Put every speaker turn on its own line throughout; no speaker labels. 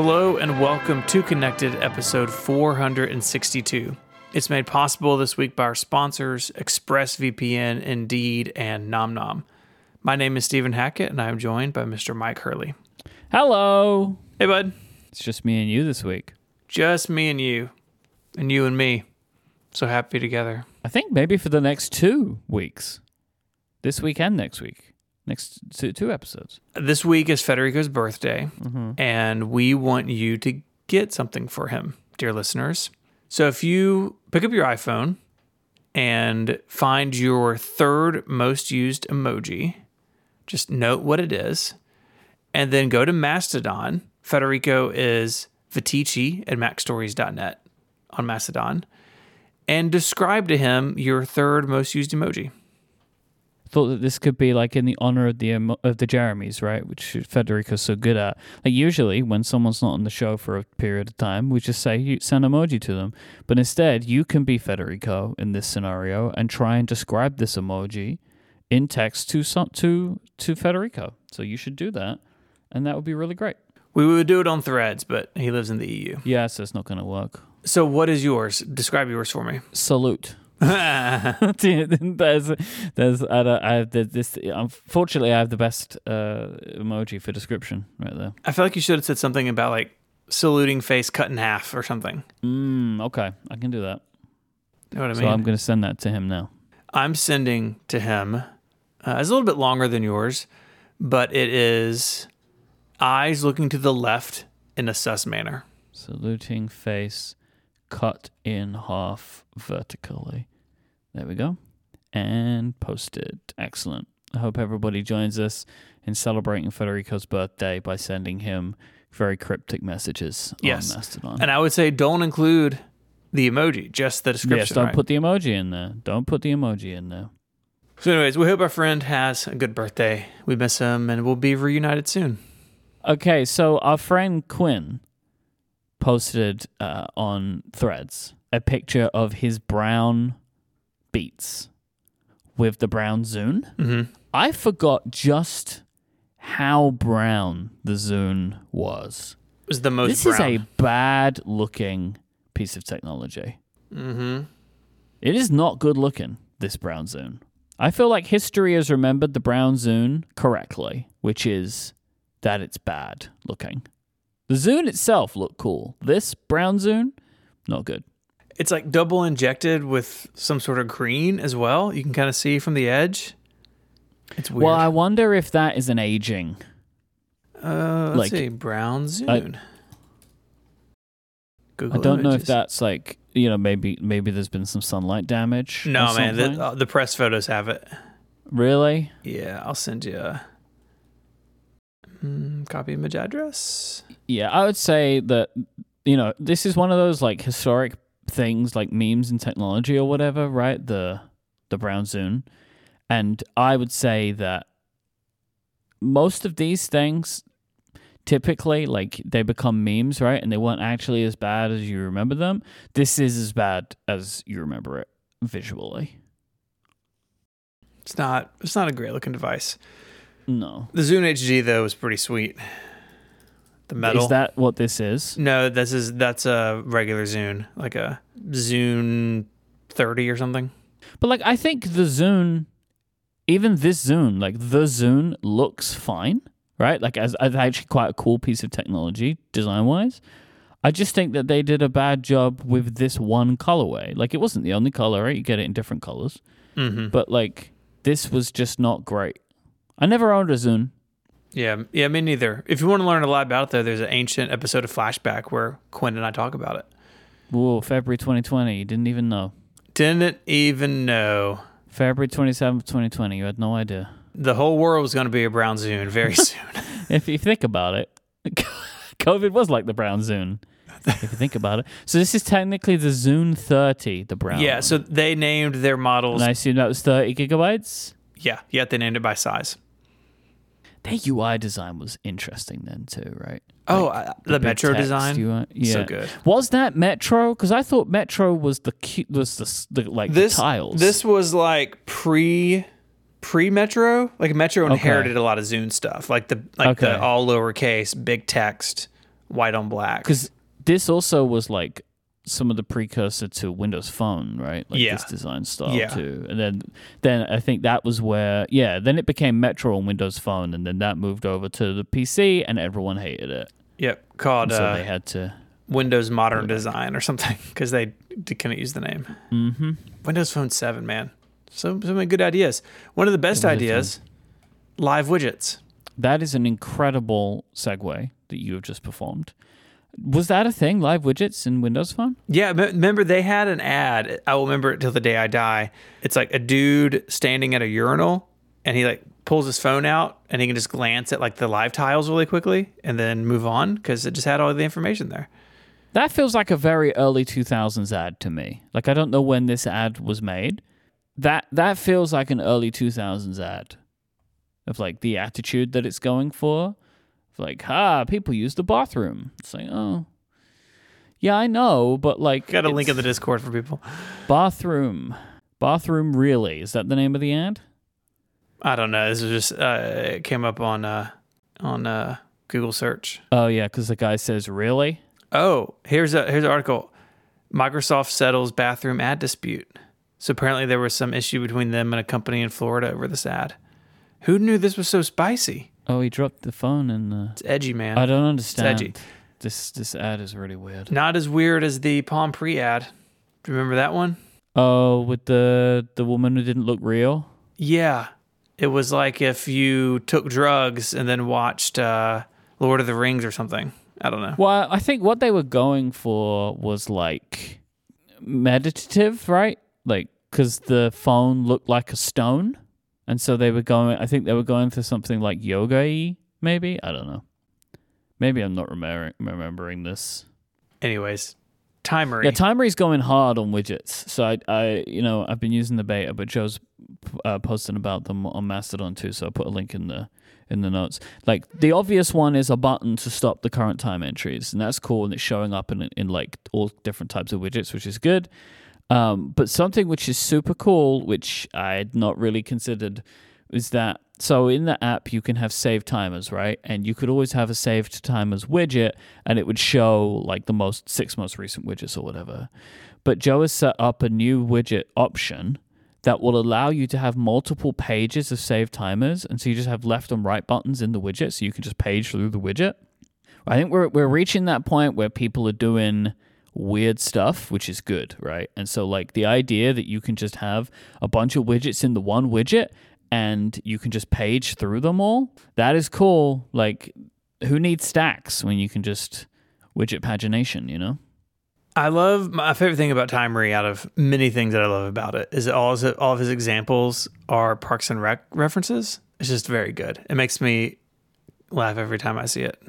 Hello and welcome to Connected episode 462. It's made possible this week by our sponsors, ExpressVPN, Indeed, and NomNom. My name is Stephen Hackett and I am joined by Mr. Myke Hurley.
Hello.
Hey, bud.
It's just me and you this week.
Just me and you, and you and me. So happy together.
I think maybe for the next two weeks. This week and next week. Next two, two episodes.
This week is Federico's birthday, mm-hmm. and we want you to get something for him, dear listeners. So if you pick up your iPhone and find your third most used emoji, just note what it is, and then go to Mastodon. Federico is Viticci at MacStories.net on Mastodon, and describe to him your third most used emoji.
Thought that this could be like in the honor of the emo- of the Jeremys, right? Which Federico's so good at. Like usually, when someone's not on the show for a period of time, we just say you send emoji to them. But instead, you can be Federico in this scenario and try and describe this emoji in text to some, to to Federico. So you should do that, and that would be really great.
We would do it on threads, but he lives in the EU.
Yeah, so it's not going to work.
So what is yours? Describe yours for me.
Salute. there's, there's, I, don't, I have the, this. Unfortunately, I have the best uh, emoji for description right there.
I feel like you should have said something about like saluting face cut in half or something.
Mm, okay, I can do that.
You know what I
So
mean?
I'm going to send that to him now.
I'm sending to him. Uh, it's a little bit longer than yours, but it is eyes looking to the left in a sus manner.
Saluting face, cut in half vertically. There we go. And posted. Excellent. I hope everybody joins us in celebrating Federico's birthday by sending him very cryptic messages
Yes.
on Mastodon.
And I would say don't include the emoji, just the description.
Yes, don't
right?
put the emoji in there. Don't put the emoji in there.
so, anyways, we hope our friend has a good birthday. We miss him, and we'll be reunited soon.
Okay, so our friend Quinn posted uh, on Threads a picture of his brown beats with the brown Zune.
Mm-hmm.
I forgot just how brown the Zune was.
It was the most.
this is a bad looking piece of technology.
Mm-hmm.
It is not good looking, this brown Zune. I feel like history has remembered the brown Zune correctly, which is that it's bad looking. The Zune itself looked cool. This brown Zune, not good.
It's like double injected with some sort of green as well. You can kind of see from the edge. It's weird.
Well, I wonder if that is an aging.
uh, let's
like-
see, brown Zune. Google
I don't know if that's like you know maybe maybe there's been some sunlight damage.
No, man. The, uh, the press photos have it.
really?
Yeah, I'll send you a mm, copy image address.
Yeah, I would say that you know this is one of those like historic things, like memes and technology or whatever, right? The the brown Zune, and I would say that most of these things typically like they become memes, right? And they weren't actually as bad as you remember them. This is as bad as you remember it visually.
It's not. It's not a great looking device.
No,
The Zune HD though is pretty sweet. The metal.
is that what this is?
no, this is that's a regular Zune, like a Zune thirty or something.
But like I think the Zune, even this Zune, like the Zune looks fine, right? Like as, as actually quite a cool piece of technology design wise. I just think that they did a bad job with this one colorway. Like it wasn't the only color, right? You get it in different colors,
Mm-hmm.
but like this was just not great. I never owned a Zune.
Yeah, yeah, me neither. If you want to learn a lot about it, though, there's an ancient episode of Flashback where Quinn and I talk about it.
Whoa, February 2020. You didn't even know.
Didn't even know
February 27th, 2020. You had no idea.
the whole world was going to be a brown Zune very soon.
if you think about it, COVID was like the brown Zune. If you think about it, so this is technically the Zune 30, the brown.
yeah,
one.
so they named their models.
and I assume that was 30 gigabytes.
Yeah, yeah, they named it by size.
Their UI design was interesting then too, right?
Oh,
Like,
uh, the,
big
Metro
text
design.
UI. Yeah.
So good.
Was that Metro? Because I thought Metro was the was the, the like
This
the tiles.
This was like pre pre Metro. Like Metro
Okay.
inherited a lot of Zune stuff, like the like the all lowercase, big text, white on black.
Because this also was like some of the precursor to Windows Phone, right? Like
Yeah.
this design style
Yeah.
too. And then then I think that was where yeah, then it became Metro on Windows Phone and then that moved over to the PC and everyone hated it.
Yep, called
so
uh,
they had to
Windows Modern Design or something because they couldn't use the name.
mm-hmm.
Windows Phone 7, man. So, so many good ideas. One of the best
Windows
ideas live widgets.
That is an incredible segue that you have just performed. Was that a thing, live widgets in Windows Phone?
Yeah, me- remember they had an ad. I will remember it till the day I die. It's like a dude standing at a urinal and he like pulls his phone out and he can just glance at like the live tiles really quickly and then move on because it just had all the information there.
That feels like a very early 2000s ad to me. Like I don't know when this ad was made. That that feels like an early 2000s ad of like the attitude that it's going for. Like, "Ha, people use the bathroom." It's like, "Oh. Yeah, I know, but like
Got a link in the Discord for people.
bathroom. Bathroom really. Is that the name of the ad?
I don't know. This was just uh, it came up on uh, on uh, Google search.
Oh yeah, cuz the guy says, "Really?"
Oh, here's a here's an article. Microsoft settles bathroom ad dispute. So apparently there was some issue between them and a company in Florida over this ad. Who knew this was so spicy?
Oh, he dropped the phone and uh,
It's edgy, man.
I don't understand.
edgy.
understand. This this ad is really weird.
Not as weird as the Palm Pre ad. Do you remember that one?
Oh, with the the woman who didn't look real.
Yeah. It was like if you took drugs and then watched uh, Lord of the Rings or something. I don't know.
Well, I think what they were going for was like meditative, right? Like because the phone looked like a stone, and so they were going. I think they were going for something like yoga-y, maybe. I don't know. Maybe I'm not remembering remembering this.
Anyways, Timery.
Yeah, Timery's going hard on widgets. So I, I, you know, I've been using the beta, but Joe's uh, posting about them on Mastodon too. So I put a link in the in the notes. Like the obvious one is a button to stop the current time entries, and that's cool, and it's showing up in in like all different types of widgets, which is good. Um, but something which is super cool, which I had not really considered, is that so in the app you can have saved timers, right? And you could always have a saved timers widget, and it would show like the most six most recent widgets or whatever. But Joe has set up a new widget option that will allow you to have multiple pages of saved timers, and so you just have left and right buttons in the widget, so you can just page through the widget. I think we're we're reaching that point where people are doing weird stuff, which is good, right? And so like the idea that you can just have a bunch of widgets in the one widget and you can just page through them all, that is cool. Like who needs stacks when you can just widget pagination, you know?
I love my favorite thing about Timery out of many things that I love about it is that all his, all of his examples are Parks and Rec references. It's just very good. It makes me laugh every time I see it.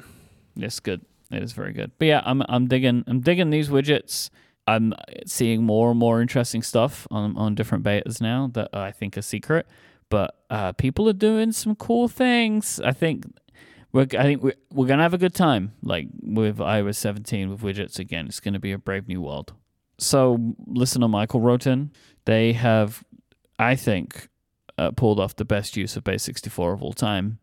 It's good. It is very good. But yeah, I'm I'm digging I'm digging these widgets. I'm seeing more and more interesting stuff on on different betas now that I think are secret. But uh, people are doing some cool things. I think we're I think we're, we're gonna have a good time. Like with iOS 17 with widgets again. It's gonna be a brave new world. So listen to Michael Roten. They have, I think, uh, pulled off the best use of Base 64 of all time.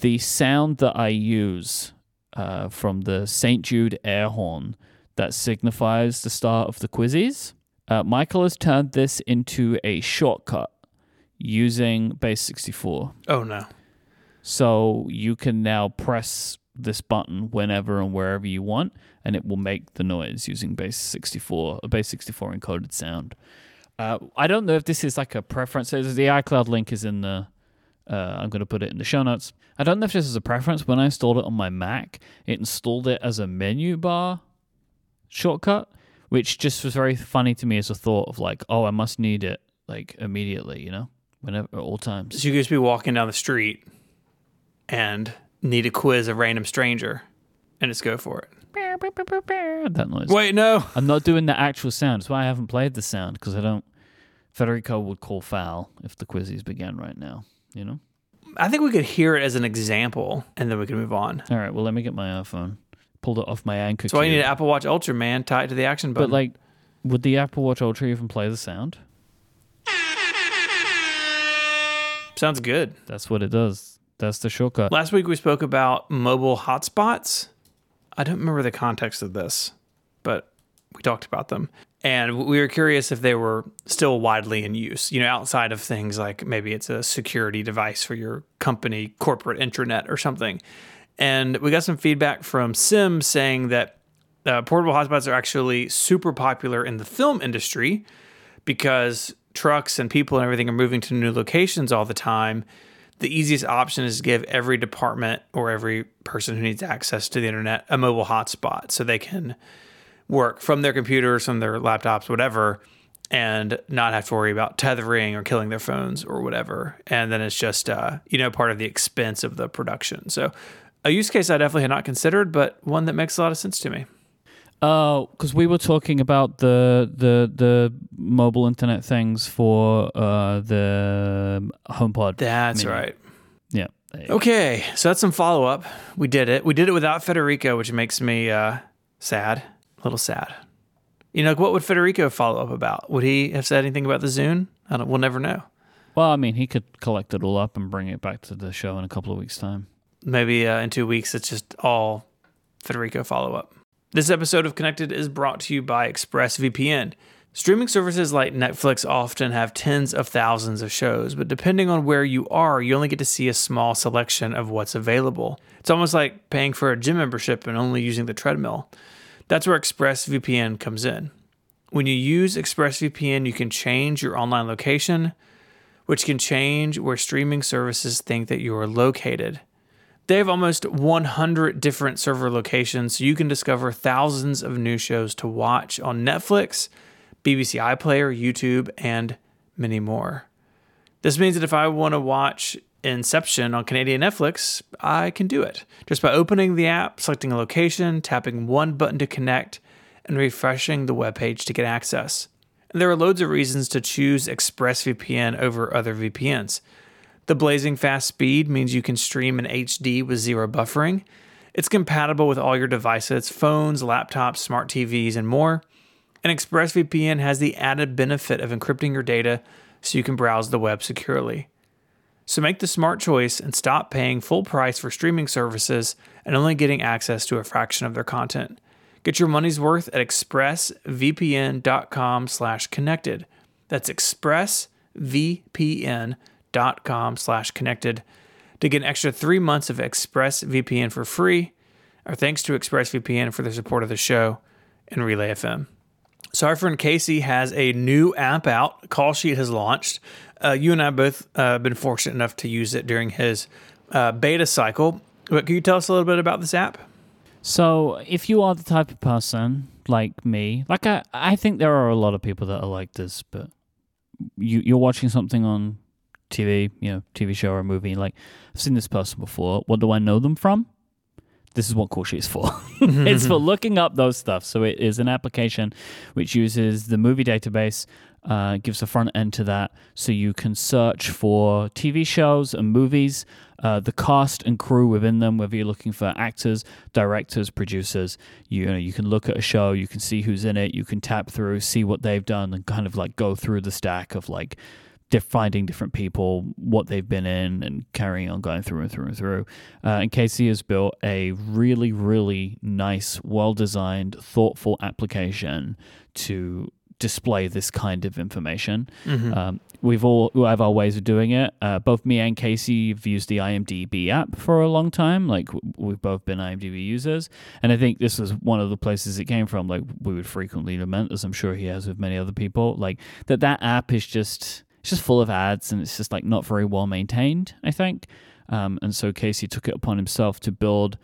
The sound that I use uh, from the St. Jude air horn that signifies the start of the quizzes. Uh, Michael has turned this into a shortcut using Base 64.
Oh no.
So you can now press this button whenever and wherever you want, and it will make the noise using Base 64, a Base 64 encoded sound. Uh, I don't know if this is like a preference. So The iCloud link is in the. Uh, I'm going to put it in the show notes. I don't know if this is a preference. When I installed it on my Mac, it installed it as a menu bar shortcut, which just was very funny to me as a thought of like, oh, I must need it like immediately, you know, whenever at all times.
So you could just be walking down the street and need a quiz a random stranger and just go for it.
That noise.
Wait, no.
I'm not doing the actual sound. That's why I haven't played the sound because I don't. Federico would call foul if the quizzes began right now. You know.
I think we could hear it as an example and then we can move on.
All right. Well, let me get my iPhone. Pulled it off my anchor.
So
I
need an Apple Watch Ultra, man. Tie it to the action button.
But like, would the Apple Watch Ultra even play the sound?
Sounds good.
That's what it does. That's the shortcut.
Last week we spoke about mobile hotspots. I don't remember the context of this, but we talked about them. And we were curious if they were still widely in use, you know, outside of things like maybe it's a security device for your company corporate intranet or something. And we got some feedback from Sim saying that uh, portable hotspots are actually super popular in the film industry because trucks and people and everything are moving to new locations all the time. The easiest option is to give every department or every person who needs access to the internet a mobile hotspot so they can work from their computers, from their laptops, whatever, and not have to worry about tethering or killing their phones or whatever. And then it's just, uh, you know, part of the expense of the production. So a use case I definitely had not considered, but one that makes a lot of sense to me.
Oh, because we were talking about the the the mobile internet things for uh, the HomePod.
That's right.
Yeah.
Okay, so that's some follow up. We did it. We did it without Federico, which makes me uh, sad, a little sad. You know, what would Federico follow up about? Would he have said anything about the Zune? I don't. We'll never know.
Well, I mean, he could collect it all up and bring it back to the show in a couple of weeks' time.
Maybe uh, in two weeks, it's just all Federico follow up. This episode of Connected is brought to you by ExpressVPN. Streaming services like Netflix often have tens of thousands of shows, but depending on where you are, you only get to see a small selection of what's available. It's almost like paying for a gym membership and only using the treadmill. That's where ExpressVPN comes in. When you use ExpressVPN, you can change your online location, which can change where streaming services think that you are located. They have almost 100 different server locations, so you can discover thousands of new shows to watch on Netflix, BBC iPlayer, YouTube, and many more. This means that if I want to watch Inception on Canadian Netflix, I can do it just by opening the app, selecting a location, tapping one button to connect, and refreshing the webpage to get access. And there are loads of reasons to choose ExpressVPN over other VPNs. The blazing fast speed means you can stream in HD with zero buffering. It's compatible with all your devices, phones, laptops, smart TVs, and more. And ExpressVPN has the added benefit of encrypting your data so you can browse the web securely. So make the smart choice and stop paying full price for streaming services and only getting access to a fraction of their content. Get your money's worth at expressvpn.com slash connected. That's expressvpn.com slash connected to get an extra three months of ExpressVPN for free. Our thanks to ExpressVPN for their support of the show and Relay FM. So our friend Casey has a new app out. Callsheet has launched. Uh, you and I both uh, been fortunate enough to use it during his uh, beta cycle. But can you tell us a little bit about this app?
So, if you are the type of person like me, like I, I think there are a lot of people that are like this, but you you're watching something on TV, you know, TV show or movie, like I've seen this person before. What do I know them from? This is what Sheet is for. it's for looking up those stuff. So it is an application which uses the movie database, uh, gives a front end to that, so you can search for TV shows and movies, uh, the cast and crew within them. Whether you're looking for actors, directors, producers, you know you can look at a show, you can see who's in it, you can tap through, see what they've done, and kind of like go through the stack of like finding different people, what they've been in, and carrying on going through and through and through. Uh, and Casey has built a really, really nice, well designed, thoughtful application to display this kind of information. Um, we've all we have our ways of doing it. Uh, both me and Casey have used the IMDb app for a long time. Like we've both been IMDb users, and I think this was one of the places it came from. Like we would frequently lament, as I'm sure he has with many other people, like that that app is just it's just full of ads and it's just like not very well maintained. I think, um, and so Casey took it upon himself to build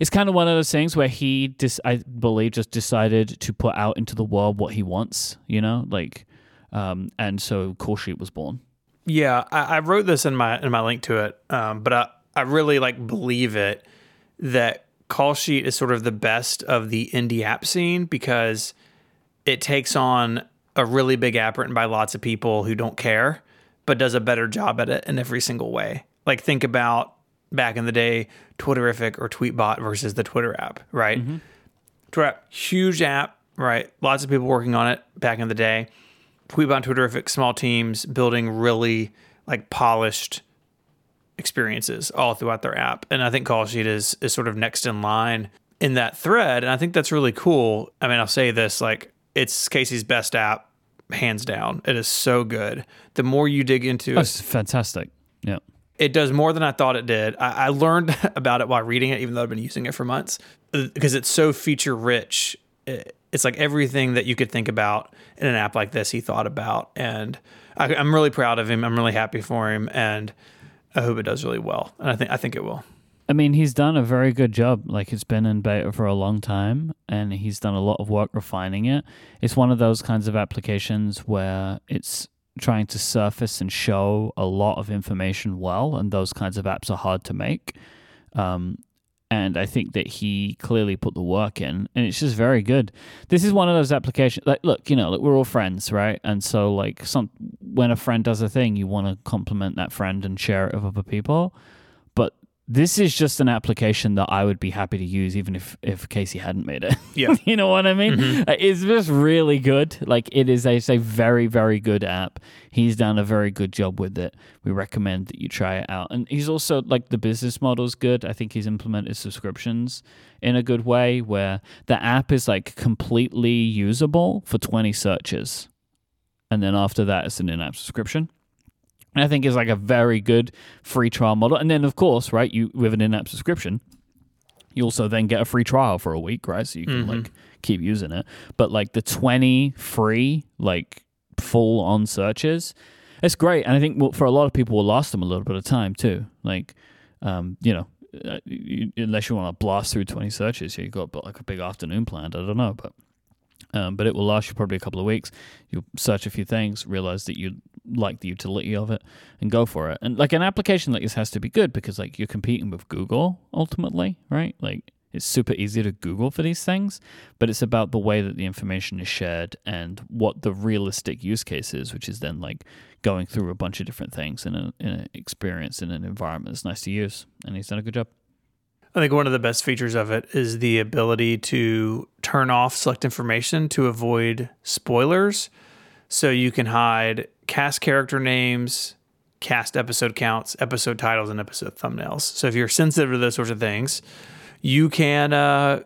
it's kind of one of those things where he dis- I believe just decided to put out into the world what he wants, you know, like um, and so Callsheet was born.
Yeah, I, I wrote this in my in my link to it, um, but I, I really like believe it that Callsheet is sort of the best of the indie app scene because it takes on a really big app written by lots of people who don't care, but does a better job at it in every single way. Like think about back in the day, Twitterrific or Tweetbot versus the Twitter app, right? Mm-hmm. Twitter app, huge app, right? Lots of people working on it back in the day. Tweetbot and Twitterrific, small teams building really like polished experiences all throughout their app. And I think Callsheet is is sort of next in line in that thread, and I think that's really cool. I mean, I'll say this like it's Casey's best app, hands down. It is so good. The more you dig into
That's fantastic. Yeah.
it does more than I thought it did. I, I learned about it while reading it, even though I've been using it for months, uh, because it's so feature rich. It- It's like everything that you could think about in an app like this, he thought about, and I, I'm really proud of him. I'm really happy for him, and I hope it does really well. And I think I think it will.
I mean, he's done a very good job. Like, it's been in beta for a long time, and he's done a lot of work refining it. It's one of those kinds of applications where it's trying to surface and show a lot of information well, and those kinds of apps are hard to make. Um, and I think that he clearly put the work in, and it's just very good. This is one of those applications. Like, look, you know, we're all friends, right? And so, like, some when a friend does a thing, you want to compliment that friend and share it with other people. This is just an application that I would be happy to use, even if if Casey hadn't made it.
Yeah.
you know what I mean? Uh, It's just really good. Like it is a, it's a very very good app. He's done a very good job with it. We recommend that you try it out. And he's also like the business model's good. I think he's implemented subscriptions in a good way where the app is like completely usable for 20 searches. And then after that it's an in-app subscription. I think it's like a very good free trial model. And then of course, right, you with an in-app subscription, you also then get a free trial for a week, right? So you can like keep using it. But like the 20 free, like full on searches, it's great. And I think for a lot of people will last them a little bit of time too. Like, um, you know, uh, unless you want to blast through 20 searches, you've got like a big afternoon planned. I don't know, but um, but it will last you probably a couple of weeks. You'll search a few things, realize that you like the utility of it, and go for it. And like an application like this has to be good because like you're competing with Google ultimately, right? Like it's super easy to Google for these things, but it's about the way that the information is shared and what the realistic use case is, which is then like going through a bunch of different things in, in an experience in an environment that's nice to use. And he's done a good job.
I think one of the best features of it is the ability to turn off select information to avoid spoilers. So you can hide cast character names, cast episode counts, episode titles, and episode thumbnails. So if you're sensitive to those sorts of things, you can uh,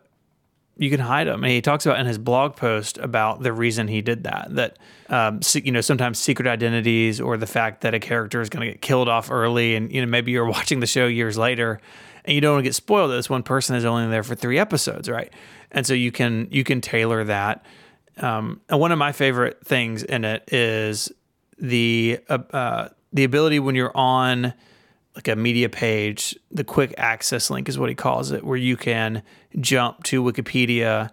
you can hide them. And he talks about in his blog post about the reason he did that. That um, you know sometimes secret identities or the fact that a character is going to get killed off early, and you know maybe you're watching the show years later, and you don't want to get spoiled. that This one person is only there for three episodes, right? And so you can you can tailor that. Um, and one of my favorite things in it is the uh, uh, the ability when you're on like a media page, the quick access link is what he calls it, where you can jump to Wikipedia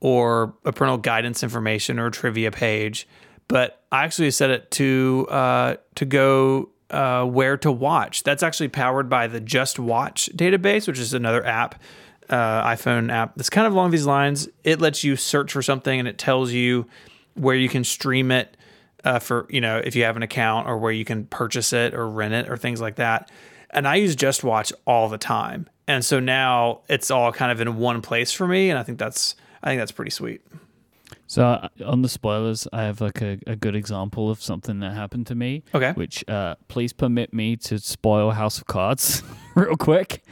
or a parental guidance information or a trivia page. But I actually set it to uh, to go uh, where to watch. That's actually powered by the JustWatch database, which is another app, uh, iPhone app that's kind of along these lines. It lets you search for something and it tells you where you can stream it uh, for you know if you have an account or where you can purchase it or rent it or things like that. And I use JustWatch all the time, and so now it's all kind of in one place for me, and I think that's I think that's pretty sweet.
So uh, on the spoilers, I have like a, a good example of something that happened to me.
Okay.
Which uh, please permit me to spoil House of Cards real quick.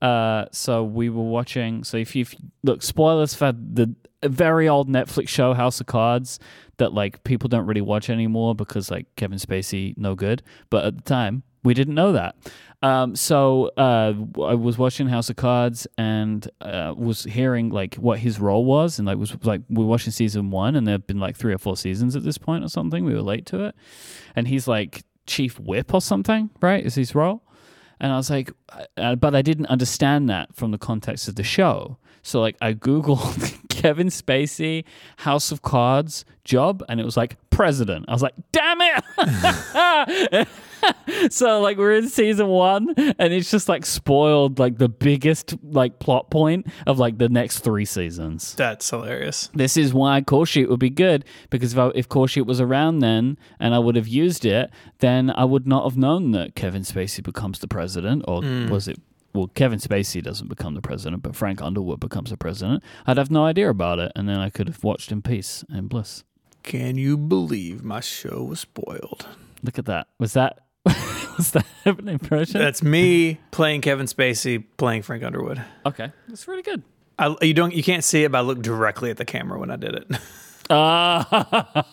Uh, so we were watching. So if you look, spoilers for the very old Netflix show House of Cards that like people don't really watch anymore because like Kevin Spacey no good. But at the time, we didn't know that. Um, so uh, I was watching House of Cards and uh, was hearing like what his role was, and like was like we're watching season one, and there've been like three or four seasons at this point or something. We were late to it, and he's like chief whip or something, right? Is his role? And I was like, uh, but I didn't understand that from the context of the show. So like I googled Kevin Spacey House of Cards job, and it was like president. I was like, damn it! so like we're in season one, and it's just like spoiled like the biggest like plot point of like the next three seasons.
That's hilarious.
This is why Callsheet would be good because if, I, if Callsheet was around then and I would have used it, then I would not have known that Kevin Spacey becomes the president, or hmm. was it? Well, Kevin Spacey doesn't become the president, but Frank Underwood becomes the president. I'd have no idea about it, and then I could have watched in peace and bliss.
Can you believe my show was spoiled?
Look at that. Was that was that an impression?
That's me playing Kevin Spacey, playing Frank Underwood.
okay, that's really good.
I, you don't you can't see it, but I looked directly at the camera when I did it.
Uh,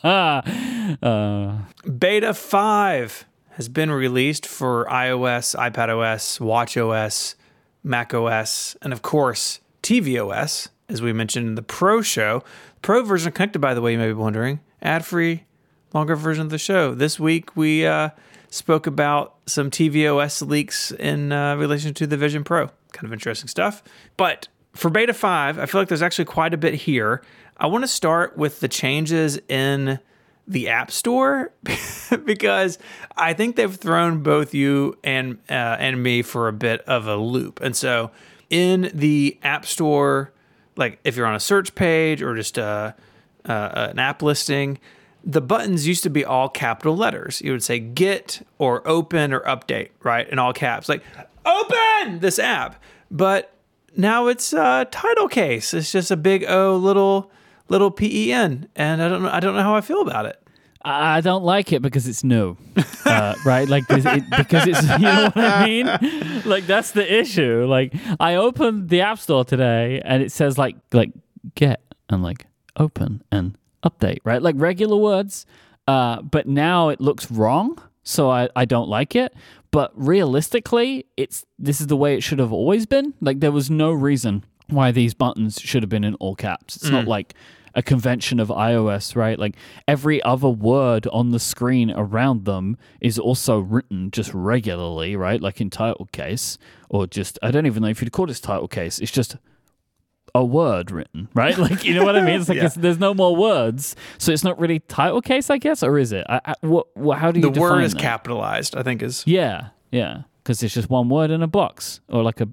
uh,
Beta 5 has been released for iOS, iPadOS, WatchOS, macOS, and of course, tvOS, as we mentioned in the Pro show. Pro version connected, by the way, you may be wondering, ad free, longer version of the show. This week we uh, spoke about some tvOS leaks in uh, relation to the Vision Pro. Kind of interesting stuff. But for Beta 5, I feel like there's actually quite a bit here. I want to start with the changes in the App Store because I think they've thrown both you and uh, and me for a bit of a loop. And so, in the App Store, like if you're on a search page or just a, uh, an app listing, the buttons used to be all capital letters. You would say "Get" or "Open" or "Update," right, in all caps, like "Open this app." But now it's a title case. It's just a big O, little little P E N, and I don't know. I don't know how I feel about it.
I don't like it because it's new, uh, right? Like it, because it's you know what I mean. Like that's the issue. Like I opened the App Store today and it says like like get and like open and update, right? Like regular words, uh, but now it looks wrong, so I I don't like it. But realistically, it's this is the way it should have always been. Like there was no reason why these buttons should have been in all caps. It's not like a convention of iOS, right? Like every other word on the screen around them is also written just regularly, right? Like in title case, or just, I don't even know if you'd call this title case. It's just a word written, right? Like, you know what I mean? It's like
Yeah.
it's, there's no more words. So it's not really title case, I guess, or is it? I, I, what, what, how do you
The word is
that?
capitalized. I think is
Yeah, yeah. Because it's just one word in a box, or like a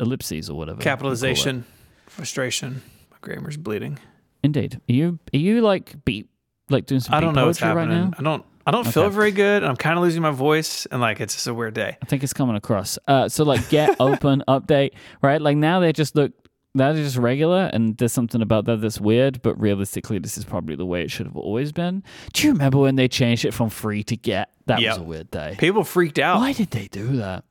ellipses or whatever. you call it.
capitalization, frustration. My grammar's bleeding.
Indeed. Are you are you like beat like doing some
I don't know what's
poetry right
happening.
now?
I don't. I don't feel very good. And I'm kind of losing my voice, and like it's just a weird day.
I think it's coming across. Uh, so like get open update right. Like now they just look now they're just regular, and there's something about that that's weird. But realistically, this is probably the way it should have always been. Do you remember when they changed it from free to get? That
Yep.
was a weird day.
People freaked out.
Why did they do that?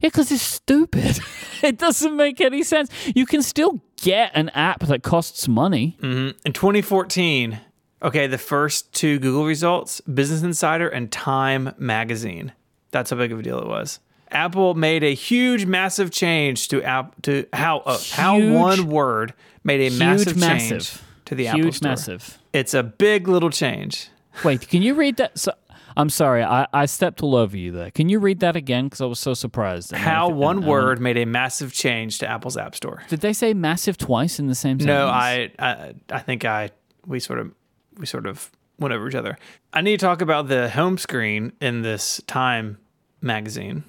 Yeah, because it's stupid. it doesn't make any sense. You can still get an app that costs money. Mm-hmm.
In 2014, okay, the first two Google results, Business Insider and Time Magazine. That's how big of a deal it was. Apple made a huge, massive change to app to how uh, how one word made a
Huge,
massive, change
massive
to the Apple
Huge,
Store.
massive.
It's a big little change.
Wait, can you read that? So, I'm sorry, I, I stepped all over you there. Can you read that again? Because I was so surprised.
How one
and-
word made a massive change to Apple's App Store.
Did they say massive twice in the same sentence?
No, I, I I think I we sort of we sort of went over each other. I need to talk about the home screen in this Time magazine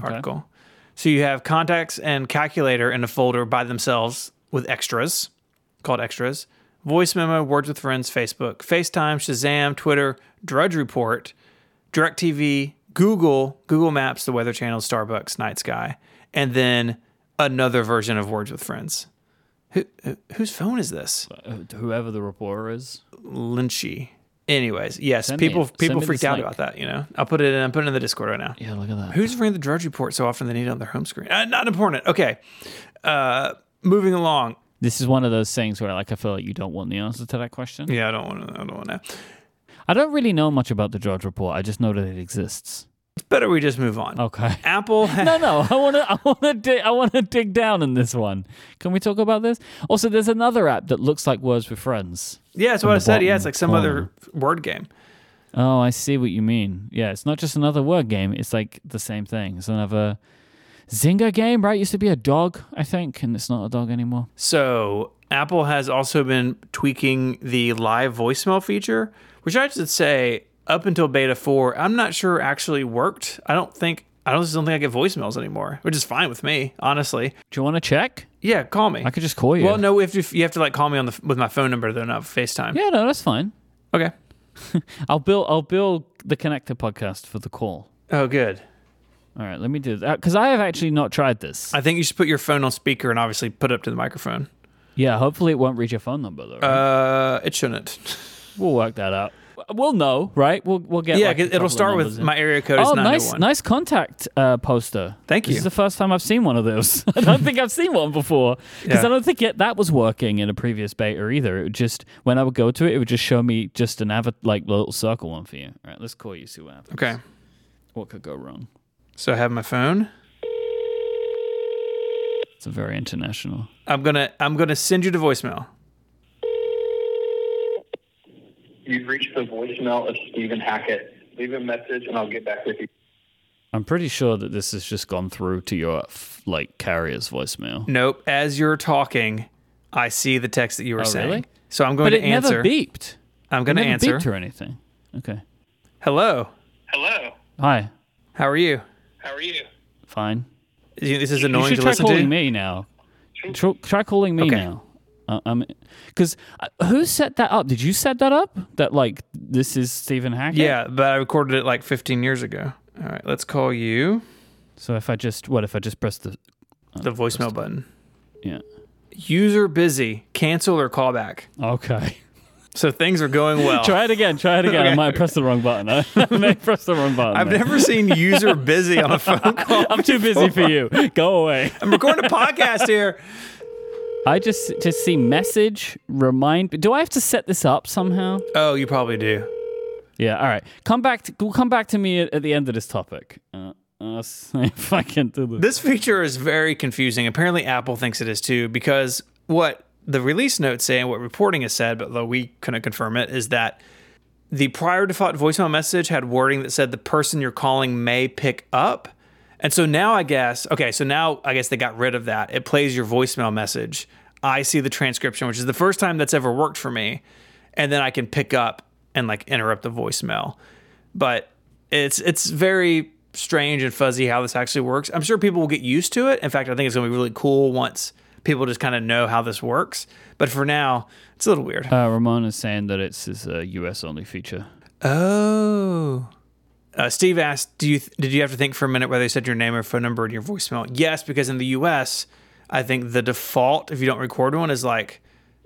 article. So you have contacts and calculator in a folder by themselves with extras called extras. Voice memo, words with friends, Facebook, FaceTime, Shazam, Twitter, Drudge Report, DirecTV, Google, Google Maps, the Weather Channel, Starbucks, Night Sky, and then another version of Words with Friends. Who, who whose phone is this?
Uh, Whoever the reporter is.
Lynchy. Anyways, yes,
Send
people
send
people freaked out
link.
about that. You know, I'll put it in. I'm putting it in the Discord right now.
Yeah, look at that.
Who's reading the Drudge Report so often they need it on their home screen? Uh, not important. Okay, uh, moving along.
This is one of those things where, like, I feel like you don't want the answer to that question.
Yeah, I don't want to. I don't want to.
I don't really know much about the Drudge Report. I just know that it exists.
Better we just move on.
Okay.
Apple. ha-
No, no, I want to, I want to, dig, I want to dig down in this one. Can we talk about this? Also, there's another app that looks like Words with Friends.
yeah, that's what I said. Yeah, it's like some
corner.
other word game.
Oh, I see what you mean. Yeah, it's not just another word game. It's like the same thing. It's another Zynga game, right? Used to be a dog, I think, and it's not a dog anymore.
So Apple has also been tweaking the live voicemail feature, which I should say up until beta four, I'm not sure actually worked. I don't think I don't just don't think I get voicemails anymore, which is fine with me, honestly.
Do you want to check?
Yeah, call me.
I could just call you.
Well, no, if you, you have to like call me on the with my phone number though, not FaceTime.
Yeah, no, that's fine.
Okay.
I'll build. I'll build the connector podcast for the call.
Oh, good.
All right, let me do that because I have actually not tried this.
I think you should put your phone on speaker and obviously put it up to the microphone.
yeah, hopefully it won't reach your phone number though. right?
Uh, it shouldn't.
we'll work that out. We'll know, right? We'll we'll get
yeah,
like, a
'cause
couple
it'll start with
in.
my area code
Oh,
not
nice, nice contact uh, poster.
Thank you.
This is the first time I've seen one of those. I don't think I've seen one before because
Yeah.
I don't think it, that was working in a previous beta either. It would just when I would go to it, it would just show me just an av- like little circle one for you. All right, let's call you. See what happens.
Okay.
What could go wrong?
So I have my phone.
It's a very international.
I'm gonna I'm gonna send you to voicemail.
You've reached the voicemail of Stephen Hackett. Leave a message and I'll get back with you.
I'm pretty sure that this has just gone through to your like carrier's voicemail.
Nope. As you're talking, I see the text that you were
Oh,
saying.
really?
So I'm going
But
to
it
answer.
never beeped.
I'm
It
going to answer.
beeped or anything. Okay.
Hello.
Hello.
Hi.
How are you?
How are you?
Fine.
This is
You
annoying
should
to
try
listen
calling
to.
me now. Try, try calling me
Okay.
now. Uh, um, because uh, who set that up? Did you set that up? That like this is Stephen Hackett.
Yeah, but I recorded it like 15 years ago. All right, let's call you.
So if I just what if I just press the
The voicemail button.
yeah?
User busy. Cancel or call back.
Okay.
So things are going well.
try it again. Try it again. I might press the wrong button. I may press the wrong button.
I've
there.
never seen user busy on a phone call.
I'm too busy for you. Go away.
I'm recording a podcast here.
I just just see message remind. Do I have to set this up somehow?
Oh, you probably do.
Yeah. All right. Come back. To, come back to me at, at the end of this topic. Uh, uh, see if I can do this.
This feature is very confusing. Apparently, Apple thinks it is too, because what the release notes say and what reporting has said, but though we couldn't confirm it, is that the prior default voicemail message had wording that said the person you're calling may pick up. And so now I guess, okay, so now I guess they got rid of that. It plays your voicemail message. I see the transcription, which is the first time that's ever worked for me. And then I can pick up and like interrupt the voicemail. But it's it's very strange and fuzzy how this actually works. I'm sure people will get used to it. In fact, I think it's going to be really cool once people just kind of know how this works. But for now, it's a little weird.
Uh, Ramon is saying that it's is a US only feature.
Oh. Uh, Steve asked, "Do you did you have to think for a minute whether you said your name or phone number in your voicemail?" Yes, because in the U.S., I think the default if you don't record one is like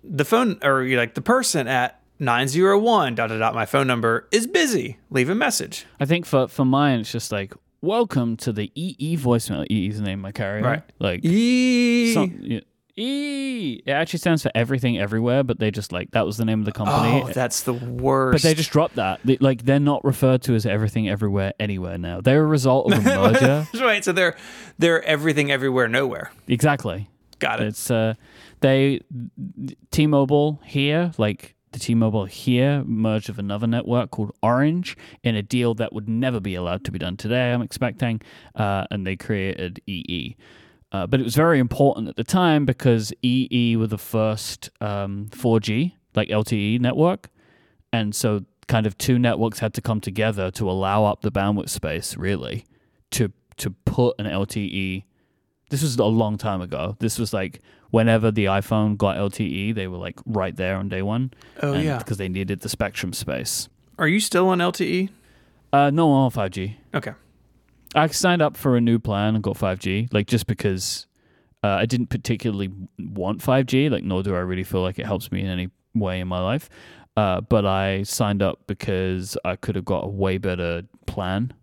the phone or you're like the person at nine zero one dot dot dot. My phone number is busy. Leave a message.
I think for for mine, it's just like welcome to the EE voicemail. EE is the name my carrier.
Right.
Like
Eee.
some, yeah. E. It actually stands for everything everywhere, but they just like that was the name of the company.
oh, that's the worst.
but they just dropped that. They, like they're not referred to as everything everywhere anywhere now. They're a result of a merger.
right. So they're they're everything, everywhere, nowhere.
exactly.
Got it.
It's uh, they T-Mobile here, like the T-Mobile here, merged with another network called Orange in a deal that would never be allowed to be done today. I'm expecting, uh, and they created EE. Uh, but it was very important at the time because EE were the first um, 4G, like LTE network, and so kind of two networks had to come together to allow up the bandwidth space, really, to to put an LTE this was a long time ago. This was like whenever the iPhone got LTE, they were like right there on day one.
Oh, yeah.
because they needed the spectrum space.
Are you still on LTE?
Uh, no, I'm on 5G.
Okay.
I signed up for a new plan and got 5G, like just because uh, I didn't particularly want 5G, like nor do I really feel like it helps me in any way in my life. Uh, but I signed up because I could have got a way better plan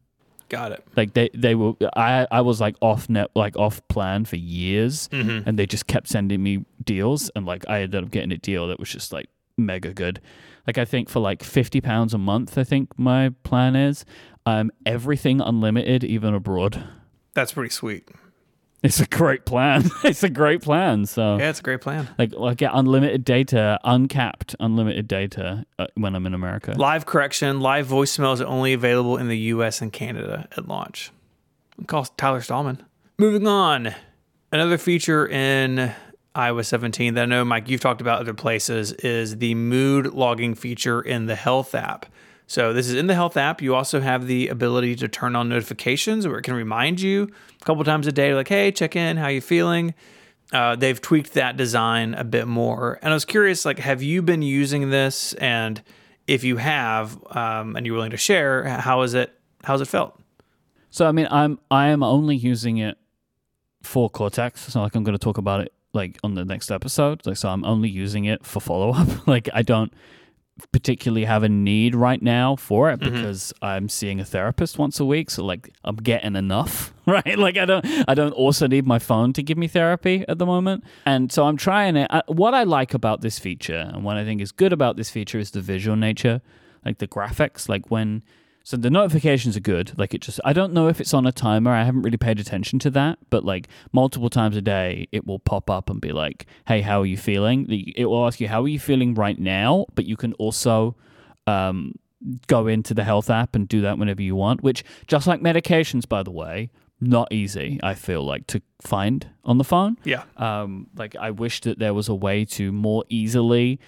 Got it.
like they they were I I was like off net like off plan for years
Mm-hmm.
and they just kept sending me deals and like I ended up getting a deal that was just like mega good. Like I think for like 50 pounds a month I think my plan is um everything unlimited even abroad.
That's pretty sweet.
It's a great plan. it's a great plan. So
Yeah, it's a great plan.
like I get unlimited data, uncapped unlimited data uh, when I'm in America.
Live correction, live voicemail is only available in the US and Canada at launch. Call Tyler Stalman. Moving on. Another feature in iOS 17 that I know, Myke, you've talked about other places is the mood logging feature in the Health app. So, this is in the Health app. You also have the ability to turn on notifications where it can remind you a couple times a day, like, hey, check in, how you feeling? uh, they've tweaked that design a bit more. And I was curious, like, have you been using this? And if you have, um, and you're willing to share, how is it? How's it felt?
So I mean, I'm I am only using it for Cortex. Not like I'm going to talk about it like on the next episode. Like, so I'm only using it for follow up. like, I don't particularly have a need right now for it because I'm seeing a therapist once a week. So like I'm getting enough right? Like I don't I don't also need my phone to give me therapy at the moment. And so I'm trying it. Uh, what I like about this feature and what I think is good about this feature is the visual nature like the graphics. Like when so the notifications are good. Like it just, I don't know if it's on a timer. I haven't really paid attention to that, but like multiple times a day, it will pop up and be like, "Hey, how are you feeling?" It will ask you, "How are you feeling right now?" But you can also um, go into the health app and do that whenever you want. Which, just like medications, by the way, not easy. I feel like to find on the phone.
Yeah.
Um, like I wish that there was a way to more easily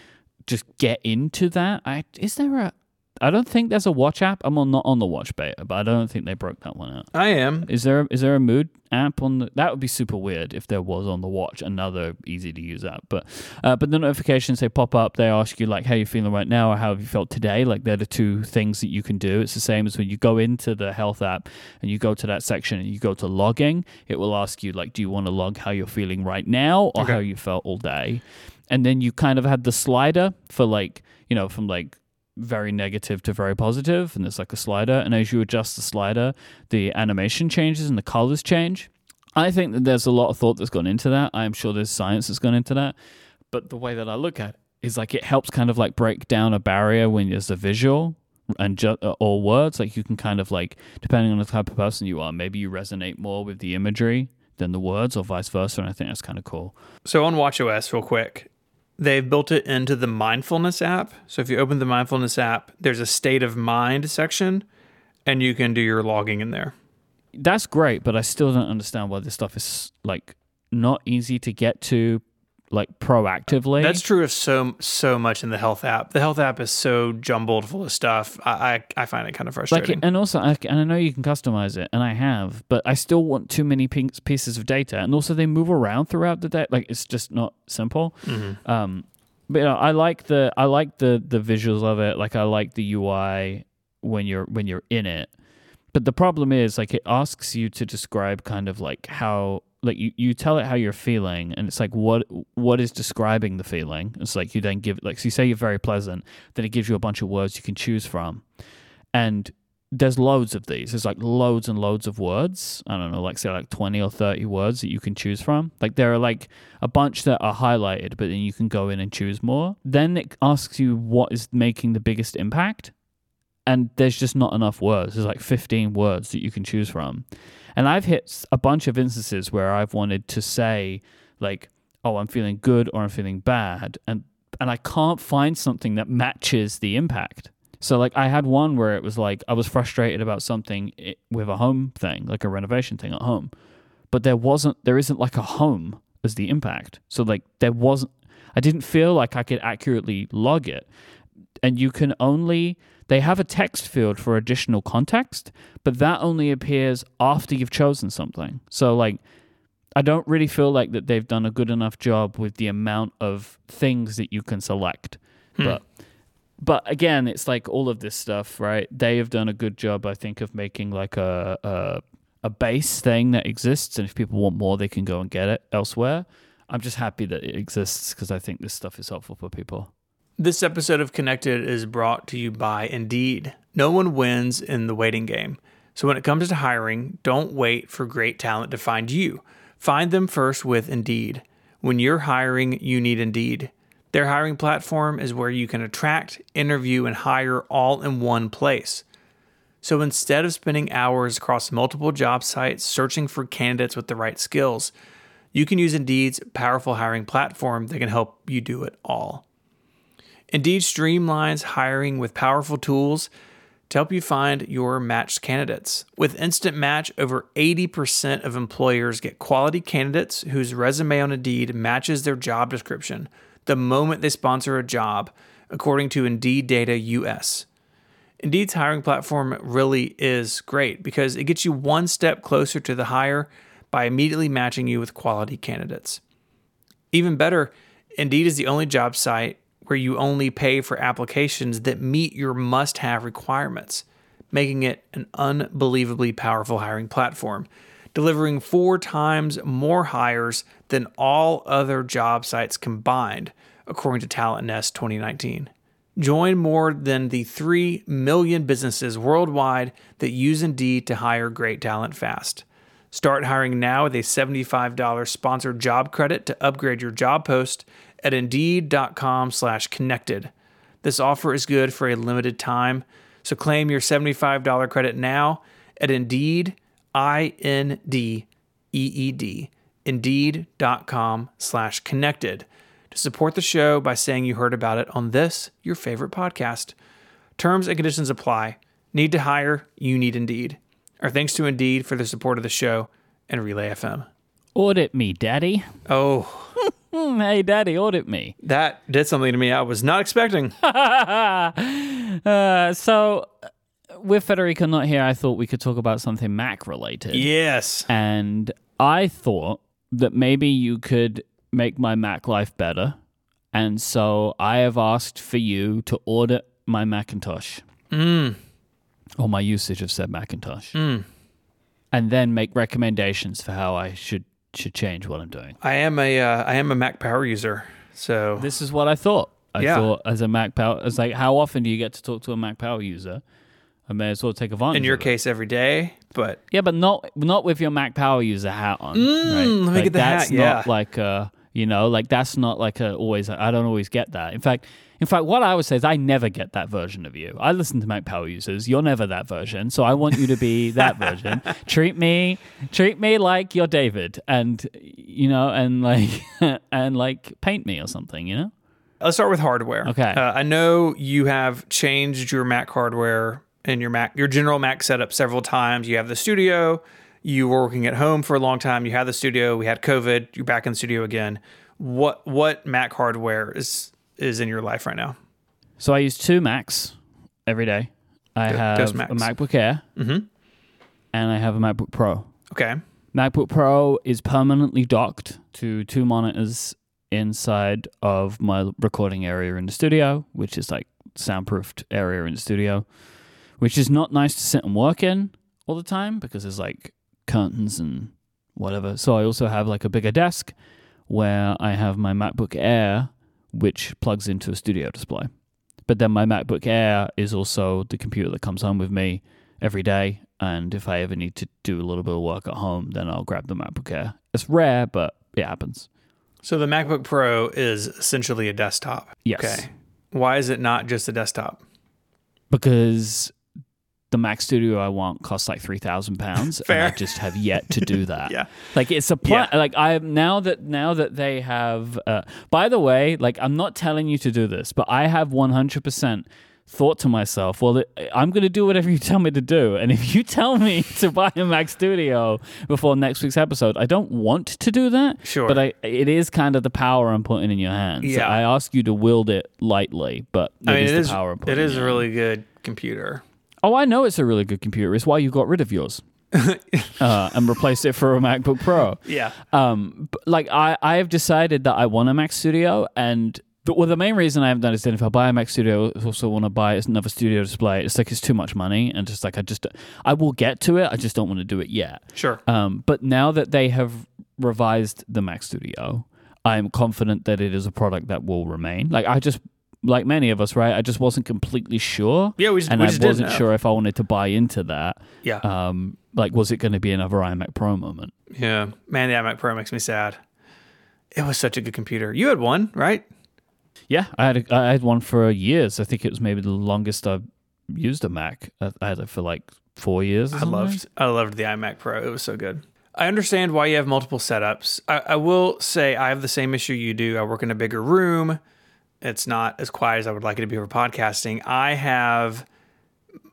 just get into that. I is there a I don't think there's a watch app. I'm on, not on the watch beta, but I don't think they broke that one out.
I am.
Is there is there a mood app on the? That would be super weird if there was on the watch another easy to use app. But uh, but the notifications they pop up. They ask you like how you feeling right now or how have you felt today. Like they're the two things that you can do. It's the same as when you go into the health app and you go to that section and you go to logging. It will ask you like, do you want to log how you're feeling right now or
Okay.
how you felt all day? And then you kind of had the slider for like you know from like very negative to very positive, and there's like a slider. And as you adjust the slider, the animation changes and the colors change. I think that there's a lot of thought that's gone into that. I'm sure there's science that's gone into that. But the way that I look at it is like it helps kind of like break down a barrier when there's a visual and uh, or words. Like you can kind of like, depending on the type of person you are, maybe you resonate more with the imagery than the words, or vice versa. And I think that's kind of cool.
So on WatchOS, real quick, they've built it into the mindfulness app. So if you open the mindfulness app, there's a state of mind section, and you can do your logging in there.
that's great, but I still don't understand why this stuff is like not easy to get to like proactively.
That's true of so so much in the health app. The health app is so jumbled full of stuff. I I, I find it kind of
like,
frustrating.
and also, I, and I know you can customize it, and I have, but I still want too many pieces of data, and also they move around throughout the day. Like it's just not simple.
Mm-hmm.
Um, but you know, I like the I like the the visuals of it. Like I like the UI when you're when you're in it. But the problem is like it asks you to describe kind of like how like you, you tell it how you're feeling and it's like what what is describing the feeling. It's like you then give like so you say you're very pleasant, then it gives you a bunch of words you can choose from. And there's loads of these. There's like loads and loads of words. I don't know, like say like 20 or 30 words that you can choose from. Like there are like a bunch that are highlighted, but then you can go in and choose more. Then it asks you what is making the biggest impact. And there's just not enough words. There's like 15 words that you can choose from. And I've hit a bunch of instances where I've wanted to say like, "Oh, I'm feeling good" or "I'm feeling bad," and and I can't find something that matches the impact. So like I had one where it was like I was frustrated about something eh, with a home thing, like a renovation thing at home, but there wasn't there isn't like a home as the impact. So like there wasn't I didn't feel like I could accurately log it. And you can only they have a text field for additional context, but that only appears after you've chosen something. So like I don't really feel like that they've done a good enough job with the amount of things that you can select. Hmm. But but again, it's like all of this stuff, right? They have done a good job, I think, of making like a a, a base thing that exists, and if people want more, they can go and get it elsewhere. I'm just happy that it exists because I think this stuff is helpful for people.
This episode of Connected is brought to you by Indeed. No one wins in the waiting game. So when it comes to hiring, don't wait for great talent to find you. Find them first with Indeed. When you're hiring, you need Indeed. Their hiring platform is where you can attract, interview, and hire all in one place. So instead of spending hours across multiple job sites searching for candidates with the right skills, you can use Indeed's powerful hiring platform that can help you do it all. Indeed streamlines hiring with powerful tools to help you find your matched candidates. With Instant Match, over 80% of employers get quality candidates whose resume on Indeed matches their job description the moment they sponsor a job, according to Indeed Data US. Indeed's hiring platform really is great because it gets you one step closer to the hire by immediately matching you with quality candidates. Even better, Indeed is the only job site where you only pay for applications that meet your must have requirements, making it an unbelievably powerful hiring platform, delivering four times more hires than all other job sites combined, according to Talent Nest 2019. Join more than the 3 million businesses worldwide that use Indeed to hire great talent fast. Start hiring now with a $75 sponsored job credit to upgrade your job post at indeed.com slash connected. This offer is good for a limited time, so claim your $75 credit now at Indeed, I-N-D-E-E-D, indeed.com slash connected to support the show by saying you heard about it on this, your favorite podcast. Terms and conditions apply. Need to hire? You need Indeed. Our thanks to Indeed for the support of the show and Relay FM.
Audit me, daddy.
Oh,
Hmm, hey, daddy, audit me.
that did something to me I was not expecting.
uh, so, uh, with Federico not here, I thought we could talk about something Mac related.
yes.
And I thought that maybe you could make my Mac life better. And so I have asked for you to audit my Macintosh
Mm.
or my usage of said Macintosh. And then make recommendations for how I should should change what I'm doing.
I am a uh, I am a Mac Power user. So
This is what I thought. I
Yeah.
thought as a Mac Power, it's like how often do you get to talk to a Mac Power user? I may as well take advantage.
in your
of it.
case every day, but
Yeah, but not not with your Mac Power user hat on. right?
Mm, let me
Like,
get the hat,
that's
yeah.
not like uh you know, like that's not like a always. I don't always get that. In fact, in fact, what I would say is I never get that version of you. I listen to Mac Power users. You're never that version, so I want you to be that version. Treat me, treat me like you're David, and you know, and like and like paint me or something. You know.
Let's start with hardware.
Okay.
Uh, I know you have changed your Mac hardware and your Mac, your general Mac setup several times. You have the studio. You were working at home for a long time. You had the studio. We had COVID. You're back in the studio again. What what Mac hardware is is in your life right now?
So I use two Macs every day. I
Th-
have a MacBook Air,
Mhm.
and I have a MacBook Pro.
Okay.
MacBook Pro is permanently docked to two monitors inside of my recording area in the studio, which is like soundproofed area in the studio, which is not nice to sit and work in all the time because there's like curtains and whatever. So I also have like a bigger desk where I have my MacBook Air, which plugs into a studio display. But then my MacBook Air is also the computer that comes home with me every day. And if I ever need to do a little bit of work at home, then I'll grab the MacBook Air. It's rare, but it happens.
So the MacBook Pro is essentially a desktop.
Yes.
Okay. Why is it not just a desktop?
Because the Mac Studio I want costs like three thousand pounds, and I just have yet to do that.
Yeah.
like it's a pla-
Yeah.
like I now that now that they have. Uh, by the way, like I'm not telling you to do this, but I have one hundred percent thought to myself, well, I'm going to do whatever you tell me to do, and if you tell me to buy a Mac Studio before next week's episode, I don't want to do that.
Sure.
but I it is kind of the power I'm putting in your hands.
Yeah.
I ask you to wield it lightly, but it
I mean,
is
it
the
is
power I'm putting
it
in
a really good computer.
Oh, I know it's a really good computer. It's why you got rid of yours uh, and replaced it for a MacBook Pro.
Yeah.
Um, but, like I, I have decided that I want a Mac Studio, and the, well, the main reason I haven't done it is that if I buy a Mac Studio, I also want to buy another studio display. It's like it's too much money, and just like I just I will get to it. I just don't want to do it yet.
Sure.
Um, but now that they have revised the Mac Studio, I am confident that it is a product that will remain. Like I just, like many of us, right? I just wasn't completely sure.
Yeah, we just-
and
we
I
just didn't
wasn't sure if I wanted to buy into that.
Yeah.
Um, like was it going to be another iMac Pro moment?
Yeah, man, the iMac Pro makes me sad. It was such a good computer. You had one, right?
Yeah, I had a, I had one for years. I think it was maybe the longest I've used a Mac. I I had it for like four years.
I loved, I loved the iMac Pro. It was so good. I understand why you have multiple setups. I, I will say I have the same issue you do. I work in a bigger room. It's not as quiet as I would like it to be for podcasting. I have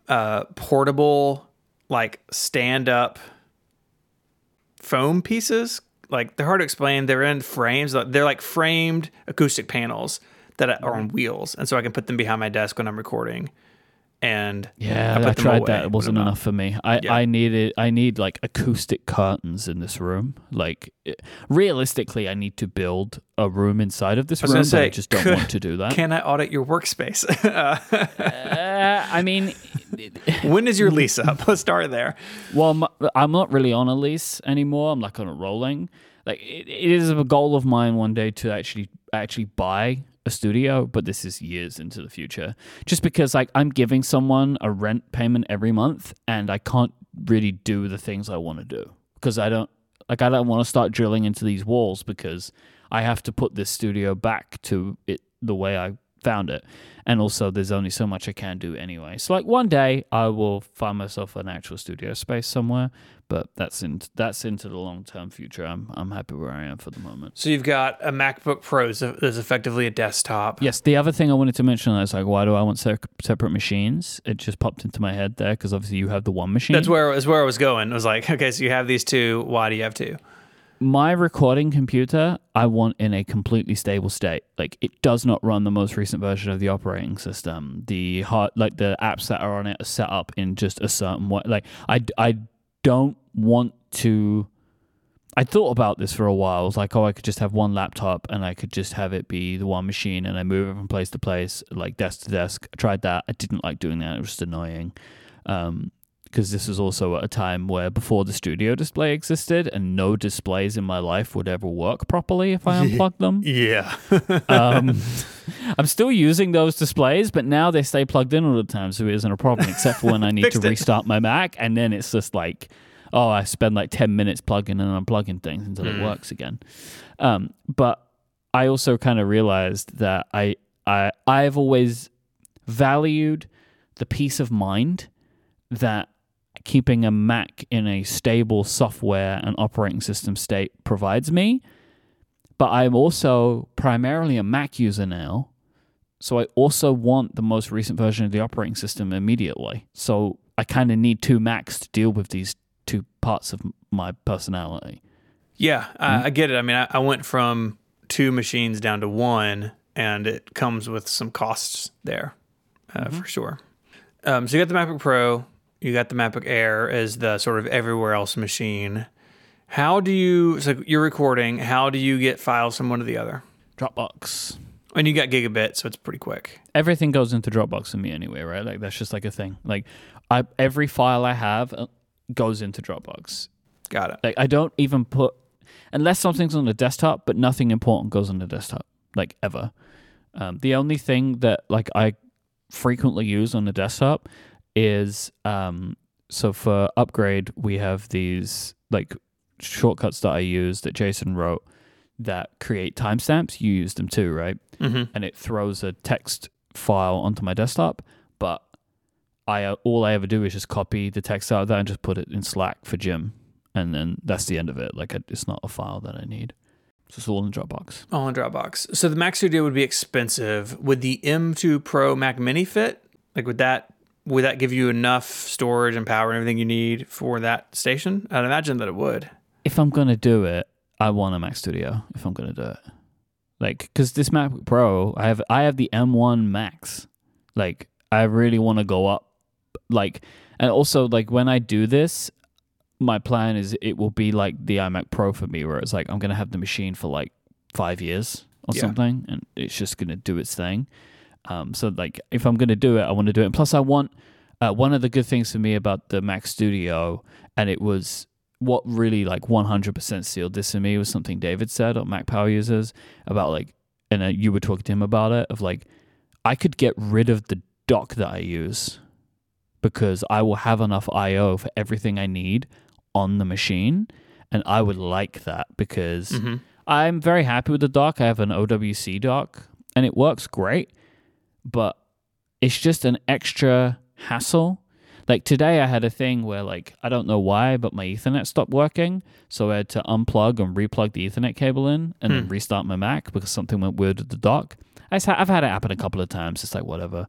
uh, portable, like stand up foam pieces. Like they're hard to explain. They're in frames. They're like framed acoustic panels that are on wheels, and so I can put them behind my desk when I'm recording. And
Yeah,
I
I, tried
away
that. It wasn't enough for me. I,
Yeah.
I needed I need like acoustic curtains in this room. Like it- realistically, I need to build a room inside of this
was
room, but I just don't
could-
want to do that.
Can I audit your workspace?
Uh, I mean,
when is your lease up? Let's start there.
well, I'm not really on a lease anymore. I'm like on a rolling. Like it, it is a goal of mine one day to actually actually buy a studio, but this is years into the future. Just because like I'm giving someone a rent payment every month and I can't really do the things I want to do because I don't like I don't want to start drilling into these walls because I have to put this studio back to it the way I found it. And also there's only so much I can do anyway. So like one day I will find myself an actual studio space somewhere, but that's in that's into the long term future. I'm I'm happy where I am for the moment.
So you've got a MacBook Pro that's effectively a desktop.
Yes, the other thing I wanted to mention is like, why do I want se- separate machines? It just popped into my head there because obviously you have the one machine.
That's where is where I was going. I was like, okay, so you have these two. Why do you have two?
My recording computer I want in a completely stable state. Like it does not run the most recent version of the operating system. The hard, like the apps that are on it are set up in just a certain way. Like I, I don't want to. I thought about this for a while. I was like, oh, I could just have one laptop and I could just have it be the one machine and I move it from place to place, like desk to desk. I tried that. I didn't like doing that. It was just annoying. Um, because this was also a time where before the studio display existed and no displays in my life would ever work properly if I unplugged them.
Yeah.
um, I'm still using those displays, but now they stay plugged in all the time, so it isn't a problem, except for when I need to
Fixed it.
restart my Mac, and then it's just like, oh, I spend like 10 minutes plugging and unplugging things until it works again. Um, but I also kind of realized that I, I, I've always valued the peace of mind that keeping a Mac in a stable software and operating system state provides me. But I'm also primarily a Mac user now. So I also want the most recent version of the operating system immediately. So I kind of need two Macs to deal with these two parts of my personality.
Yeah, I, I get it. I mean, I, I went from two machines down to one, and it comes with some costs there uh, for sure. Um, so you got the MacBook Pro, you got the MacBook Air as the sort of everywhere else machine. How do you? So you're recording. How do you get files from one to the other?
Dropbox.
And you got gigabit, so it's pretty quick.
Everything goes into Dropbox for me anyway, right? Like that's just like a thing. Like I every file I have uh, goes into Dropbox.
Got it.
Like I don't even put unless something's on the desktop, but nothing important goes on the desktop, like ever. Um, the only thing that like I frequently use on the desktop is um, so for upgrade we have these like shortcuts that I use that Jason wrote that create timestamps. You use them too, right?
Mm-hmm.
And it throws a text file onto my desktop, but I uh, all I ever do is just copy the text out of that and just put it in Slack for Jim, and then that's the end of it. Like it's not a file that I need. So it's all in Dropbox.
All in Dropbox. So the Mac Studio would be expensive. Would the M2 Pro Mac Mini fit? Like, would that would that give you enough storage and power and everything you need for that station? I'd imagine that it would.
If I'm gonna do it, I want a Mac Studio. If I'm gonna do it, like because this Mac Pro, I have I have the M1 Max. Like I really want to go up. Like and also like when I do this, my plan is it will be like the iMac Pro for me, where it's like I'm gonna have the machine for like five years or
Yeah.
something, and it's just gonna do its thing. Um, so like if I'm gonna do it, I want to do it. And plus, I want uh, one of the good things for me about the Mac Studio, and it was what really like 100% sealed this for me was something David said on Mac Power Users about like, and uh, you were talking to him about it of like, I could get rid of the dock that I use because I will have enough I/O for everything I need on the machine, and I would like that because
Mm-hmm.
I'm very happy with the dock. I have an OWC dock and it works great, but it's just an extra hassle. Like today, I had a thing where, like, I don't know why, but my Ethernet stopped working. So I had to unplug and replug the Ethernet cable in and then restart my Mac because something went weird with the dock. I just ha- I've had it happen a couple of times. It's like, whatever.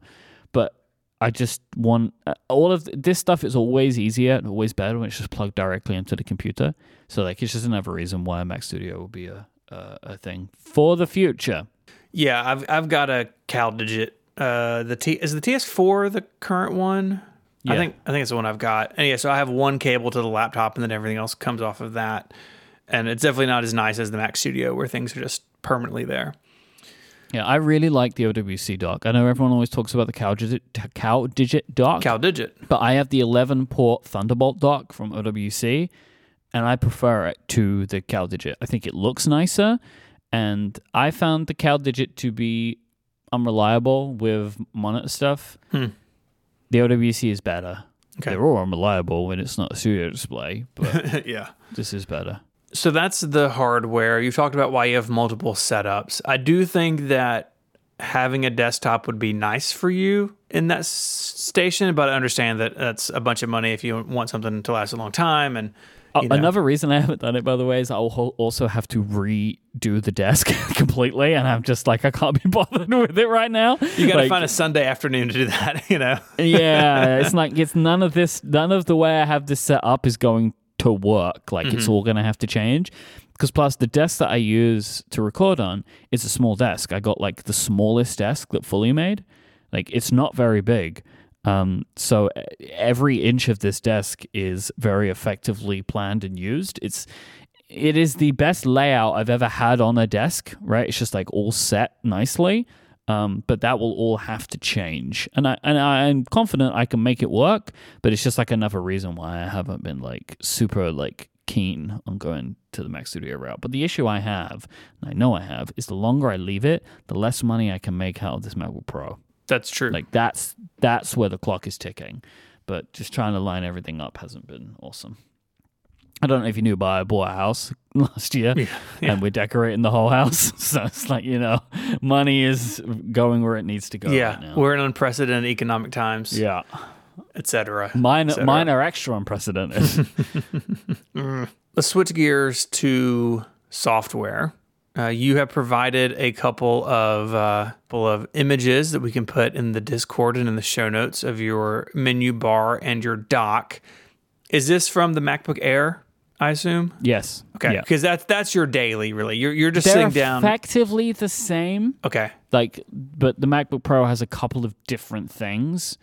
But I just want uh, all of this stuff is always easier and always better when it's just plugged directly into the computer. So like it's just another reason why Mac Studio will be a a, a thing for the future.
Yeah, I've I've got a CalDigit. Uh, the T is the TS4 the current one. I think I think it's the one I've got. And yeah, so I have one cable to the laptop, and then everything else comes off of that. And it's definitely not as nice as the Mac Studio, where things are just permanently there.
Yeah, I really like the OWC dock. I know everyone always talks about the cow digit, cow digit dock,
CalDigit.
but I have the 11 port Thunderbolt dock from OWC, and I prefer it to the cow digit. I think it looks nicer, and I found the cow digit to be unreliable with monitor stuff.
Hmm.
The OWC is better.
Okay.
They're all unreliable when it's not a studio display, but
yeah.
this is better.
So that's the hardware. You've talked about why you have multiple setups. I do think that having a desktop would be nice for you in that s- station, but I understand that that's a bunch of money if you want something to last a long time. And
Uh. Another reason I haven't done it, by the way, is I'll also have to redo the desk completely, and I'm just like I can't be bothered with it right now.
you got to
Like,
find a Sunday afternoon to do that. You know.
yeah, it's like it's none of this, none of the way I have this set up is going to work. Like it's all going to have to change. Because plus the desk that I use to record on is a small desk. I got like the smallest desk that Fully made. Like it's not very big. Um, so every inch of this desk is very effectively planned and used. It's it is the best layout I've ever had on a desk, right? It's just like all set nicely. Um, but that will all have to change. And I and I'm confident I can make it work, but it's just like another reason why I haven't been like super like keen on going to the Mac Studio route. But the issue I have, and I know I have, is the longer I leave it, the less money I can make out of this MacBook Pro.
That's true.
Like that's that's where the clock is ticking. But just trying to line everything up hasn't been awesome. I don't know if you knew, but I bought a house last year,
yeah.
and we're decorating the whole house. So it's like you know, money is going where it needs to go.
yeah.
right now.
We're in unprecedented economic times,
yeah.
etc.
Mine,
et
mine are extra unprecedented. Mm.
Let's switch gears to software. Uh, you have provided a couple of uh, couple of images that we can put in the Discord and in the show notes of your menu bar and your dock. Is this from the MacBook Air? I assume.
yes.
Okay,
Yeah.
because that's that's your daily. Really, you're you're just
They're
sitting down.
effectively the same.
okay,
like but the macbook pro has a couple of different things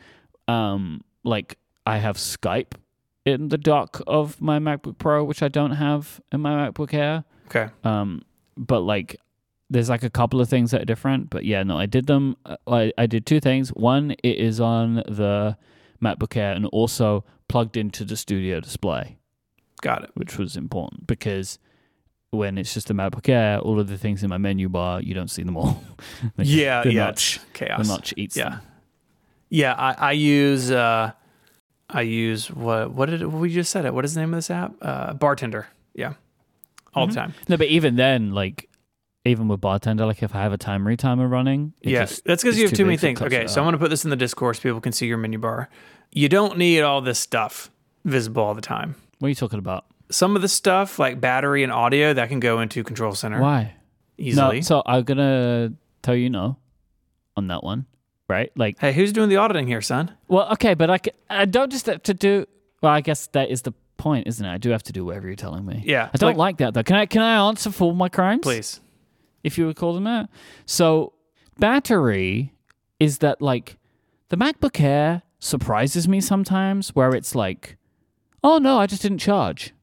um like i have skype in the dock of my macbook pro which i don't have in my macbook air
okay,
um but like there's like a couple of things that are different but yeah no i did them uh, i, I did two things one it is on the macbook air and also plugged into the studio display
got it.
which was important because when it's just a MacBook Air, all of the things in my menu bar, you don't see them all. Like,
Yeah,
the
yeah,
notch,
chaos.
the notch eats
Yeah.
them.
Yeah, I, I use uh, I use what what did we just said it? What is the name of this app? Uh, Bartender. Yeah, all
Mm-hmm.
the time.
No, but even then, like, even with Bartender, like if I have a Timery timer running, it
yeah,
just-
that's because you have too many
big
things. Okay,
it
so I'm going to put this in the Discord so people can see your menu bar. You don't need all this stuff visible all the time.
What are you talking about?
Some of the stuff like battery and audio that can go into Control Center
Why?
easily.
No, so I'm gonna tell you no on that one, right? Like,
hey, who's doing the auditing here, son?
well, okay, but I, c- I don't just have to do. Well, I guess that is the point, isn't it? I do have to do whatever you're telling me.
Yeah,
I don't
like-
like, that though. Can I can I answer for my crimes?
Please.
if you would call them that. So battery is that like the MacBook Air surprises me sometimes where it's like, oh no, I just didn't charge.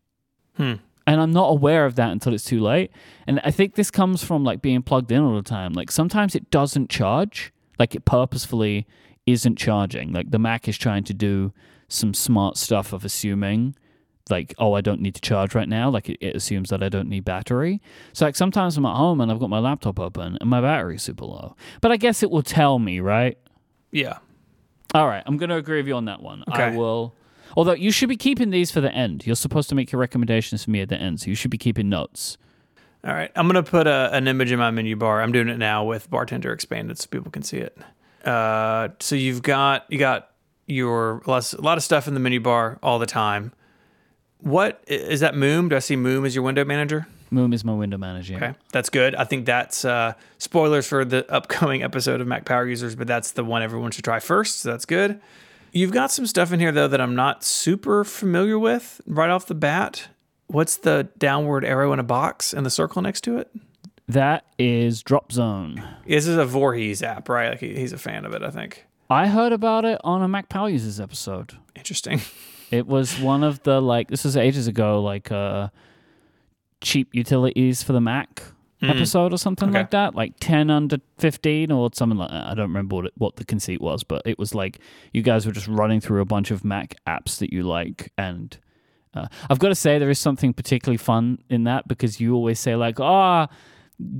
Hmm.
And I'm not aware of that until it's too late. And I think this comes from like being plugged in all the time. Like sometimes it doesn't charge, like it purposefully isn't charging. Like the Mac is trying to do some smart stuff of assuming like oh i don't need to charge right now like it, it assumes that i don't need battery so like sometimes i'm at home and i've got my laptop open and my battery's super low but i guess it will tell me right
Yeah.
all right i'm going to agree with you on that one i
Okay.
will although you should be keeping these for the end you're supposed to make your recommendations for me at the end so you should be keeping notes
All right, I'm gonna put a, an image in my menu bar. I'm doing it now with Bartender expanded so people can see it. Uh, so you've got you got your less, a lot of stuff in the menu bar all the time. What is that? Moom? Do I see Moom as your window manager?
moom is my window manager
Okay, that's good. I think that's uh, spoilers for the upcoming episode of Mac Power Users, but that's the one everyone should try first. So that's good. You've got some stuff in here though that I'm not super familiar with right off the bat. What's the downward arrow in a box and the circle next to it?
that is Dropzone
This is a Voorhees app, right? Like he- he's a fan of it, I think.
i heard about it on a mac power users episode
Interesting.
It was one of the like this was ages ago, like uh cheap utilities for the Mac episode or something.
Okay.
like that, like ten under fifteen or something like that. I don't remember what it, what the conceit was, but it was like you guys were just running through a bunch of Mac apps that you like, and uh, I've got to say there is something particularly fun in that because you always say like, ah.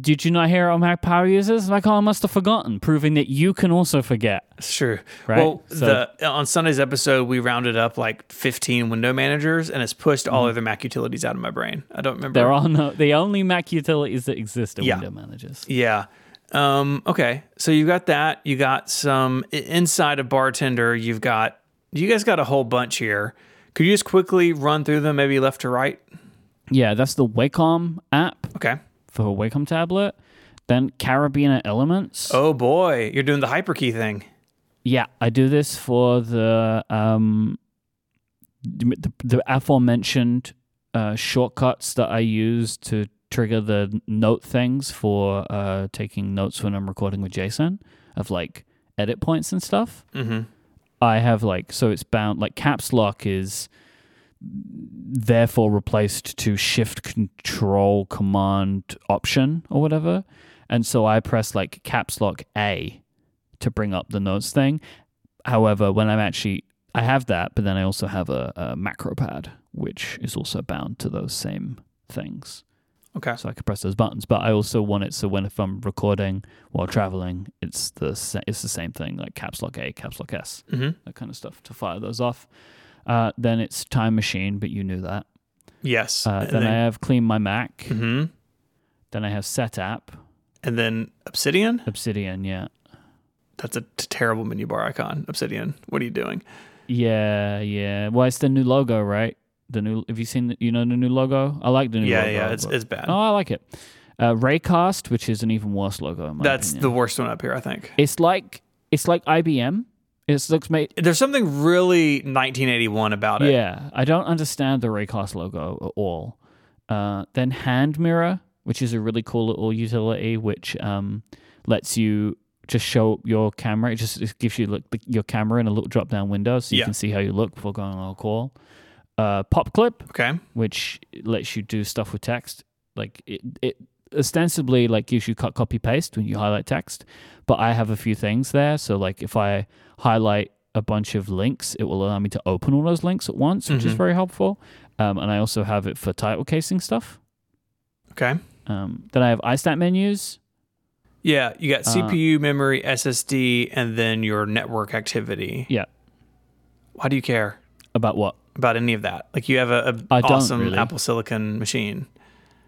Did you not hear Mac power users? Like, oh, I must have forgotten, proving that you can also forget.
It's true.
Right?
Well,
So-
the on Sunday's episode, we rounded up like 15 window managers, and it's pushed all other Mac utilities out of my brain. I don't remember.
Mm-hmm. There are no the only Mac utilities that exist are
Yeah.
window managers.
Yeah. Um, okay. So you got that. You got some inside of bartender. You've got you guys got a whole bunch here. Could you just quickly run through them, maybe left to right?
Yeah, that's the Wacom app
Okay.
For a Wacom tablet. Then Karabiner Elements.
Oh boy, you're doing the hyperkey thing.
Yeah, I do this for the um the, the aforementioned uh, shortcuts that I use to trigger the note things for uh, taking notes when I'm recording with Jason of like edit points and stuff.
Mm-hmm.
I have like so it's bound like caps lock is therefore replaced to shift control command option or whatever. And so I press like caps lock A to bring up the notes thing. However, when I'm actually I have that, but then I also have a, a macro pad which is also bound to those same things.
Okay.
So I can press those buttons, but I also want it so when if I'm recording while traveling, it's the sa- it's the same thing like caps lock A, caps lock S
Mm-hmm.
that kind of stuff to fire those off. Uh, then it's Time Machine, but you knew that.
Yes.
Uh, then, I have CleanMyMac.
hmm
Then I have Setapp,
And then Obsidian.
Obsidian. Yeah,
That's a t- terrible menu bar icon. Obsidian. What are you doing?
yeah, yeah. Well, it's the new logo, right? The new. Have you seen? The, you know the new logo? I like the new
yeah,
logo.
yeah. It's it's bad.
oh, I like it. Uh, Raycast, which is an even worse logo. In my
That's
opinion.
the worst one up here, I think.
It's like it's like IBM. It looks made.
There's something really 1981 about it.
Yeah, I don't understand the Raycast logo at all. Uh, then Hand Mirror, which is a really cool little utility, which um, lets you just show your camera. It just it gives you like the, your camera in a little drop down window, so you
Yeah.
can see how you look before going on a call. Uh, PopClip,
Okay.
which lets you do stuff with text. Like it, it ostensibly like gives you cut, copy, paste when you highlight text. But I have a few things there. So like if I highlight a bunch of links, it will allow me to open all those links at once, which is
Mhm.
very helpful. Um, and I also have it for title casing stuff.
Okay.
Um, then I have iStat menus.
Yeah, you got
Uh,
CPU, memory, SSD, and then your network activity.
Yeah.
Why do you care
About what?
about any of that? Like you have a, a awesome
really.
Apple Silicon machine.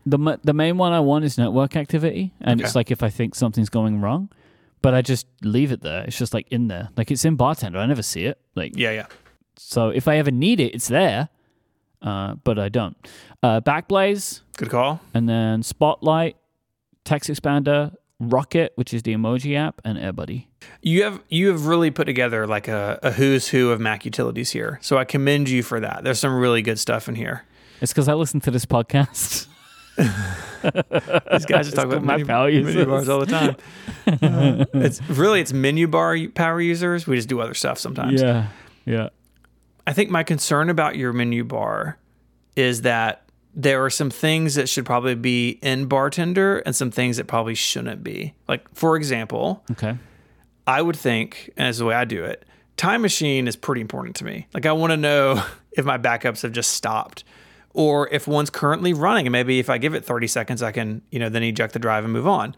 The the main one I want is network activity, and
Okay.
it's like if I think something's going wrong, but I just leave it there. It's just like in there, like it's in bartender. I never see it. Like
Yeah, yeah.
So if I ever need it, it's there, uh, but I don't. Uh, Backblaze,
Good call.
and then Spotlight, TextExpander, Rocket, which is the emoji app, and AirBuddy.
You have you have really put together like a, a who's who of Mac utilities here. So I commend you for that. There's some really good stuff in here.
It's because I listen to this podcast.
These guys just talk about menu,
Power
menu
Users.
bars all the time. Uh, it's really it's menu bar power users. We just do other stuff sometimes.
yeah, yeah.
I think my concern about your menu bar is that there are some things that should probably be in bartender and some things that probably shouldn't be. Like for example,
Okay.
I would think, and as the way I do it, time machine is pretty important to me. Like I want to know if my backups have just stopped or if one's currently running and maybe if I give it 30 seconds I can, you know, then eject the drive and move on.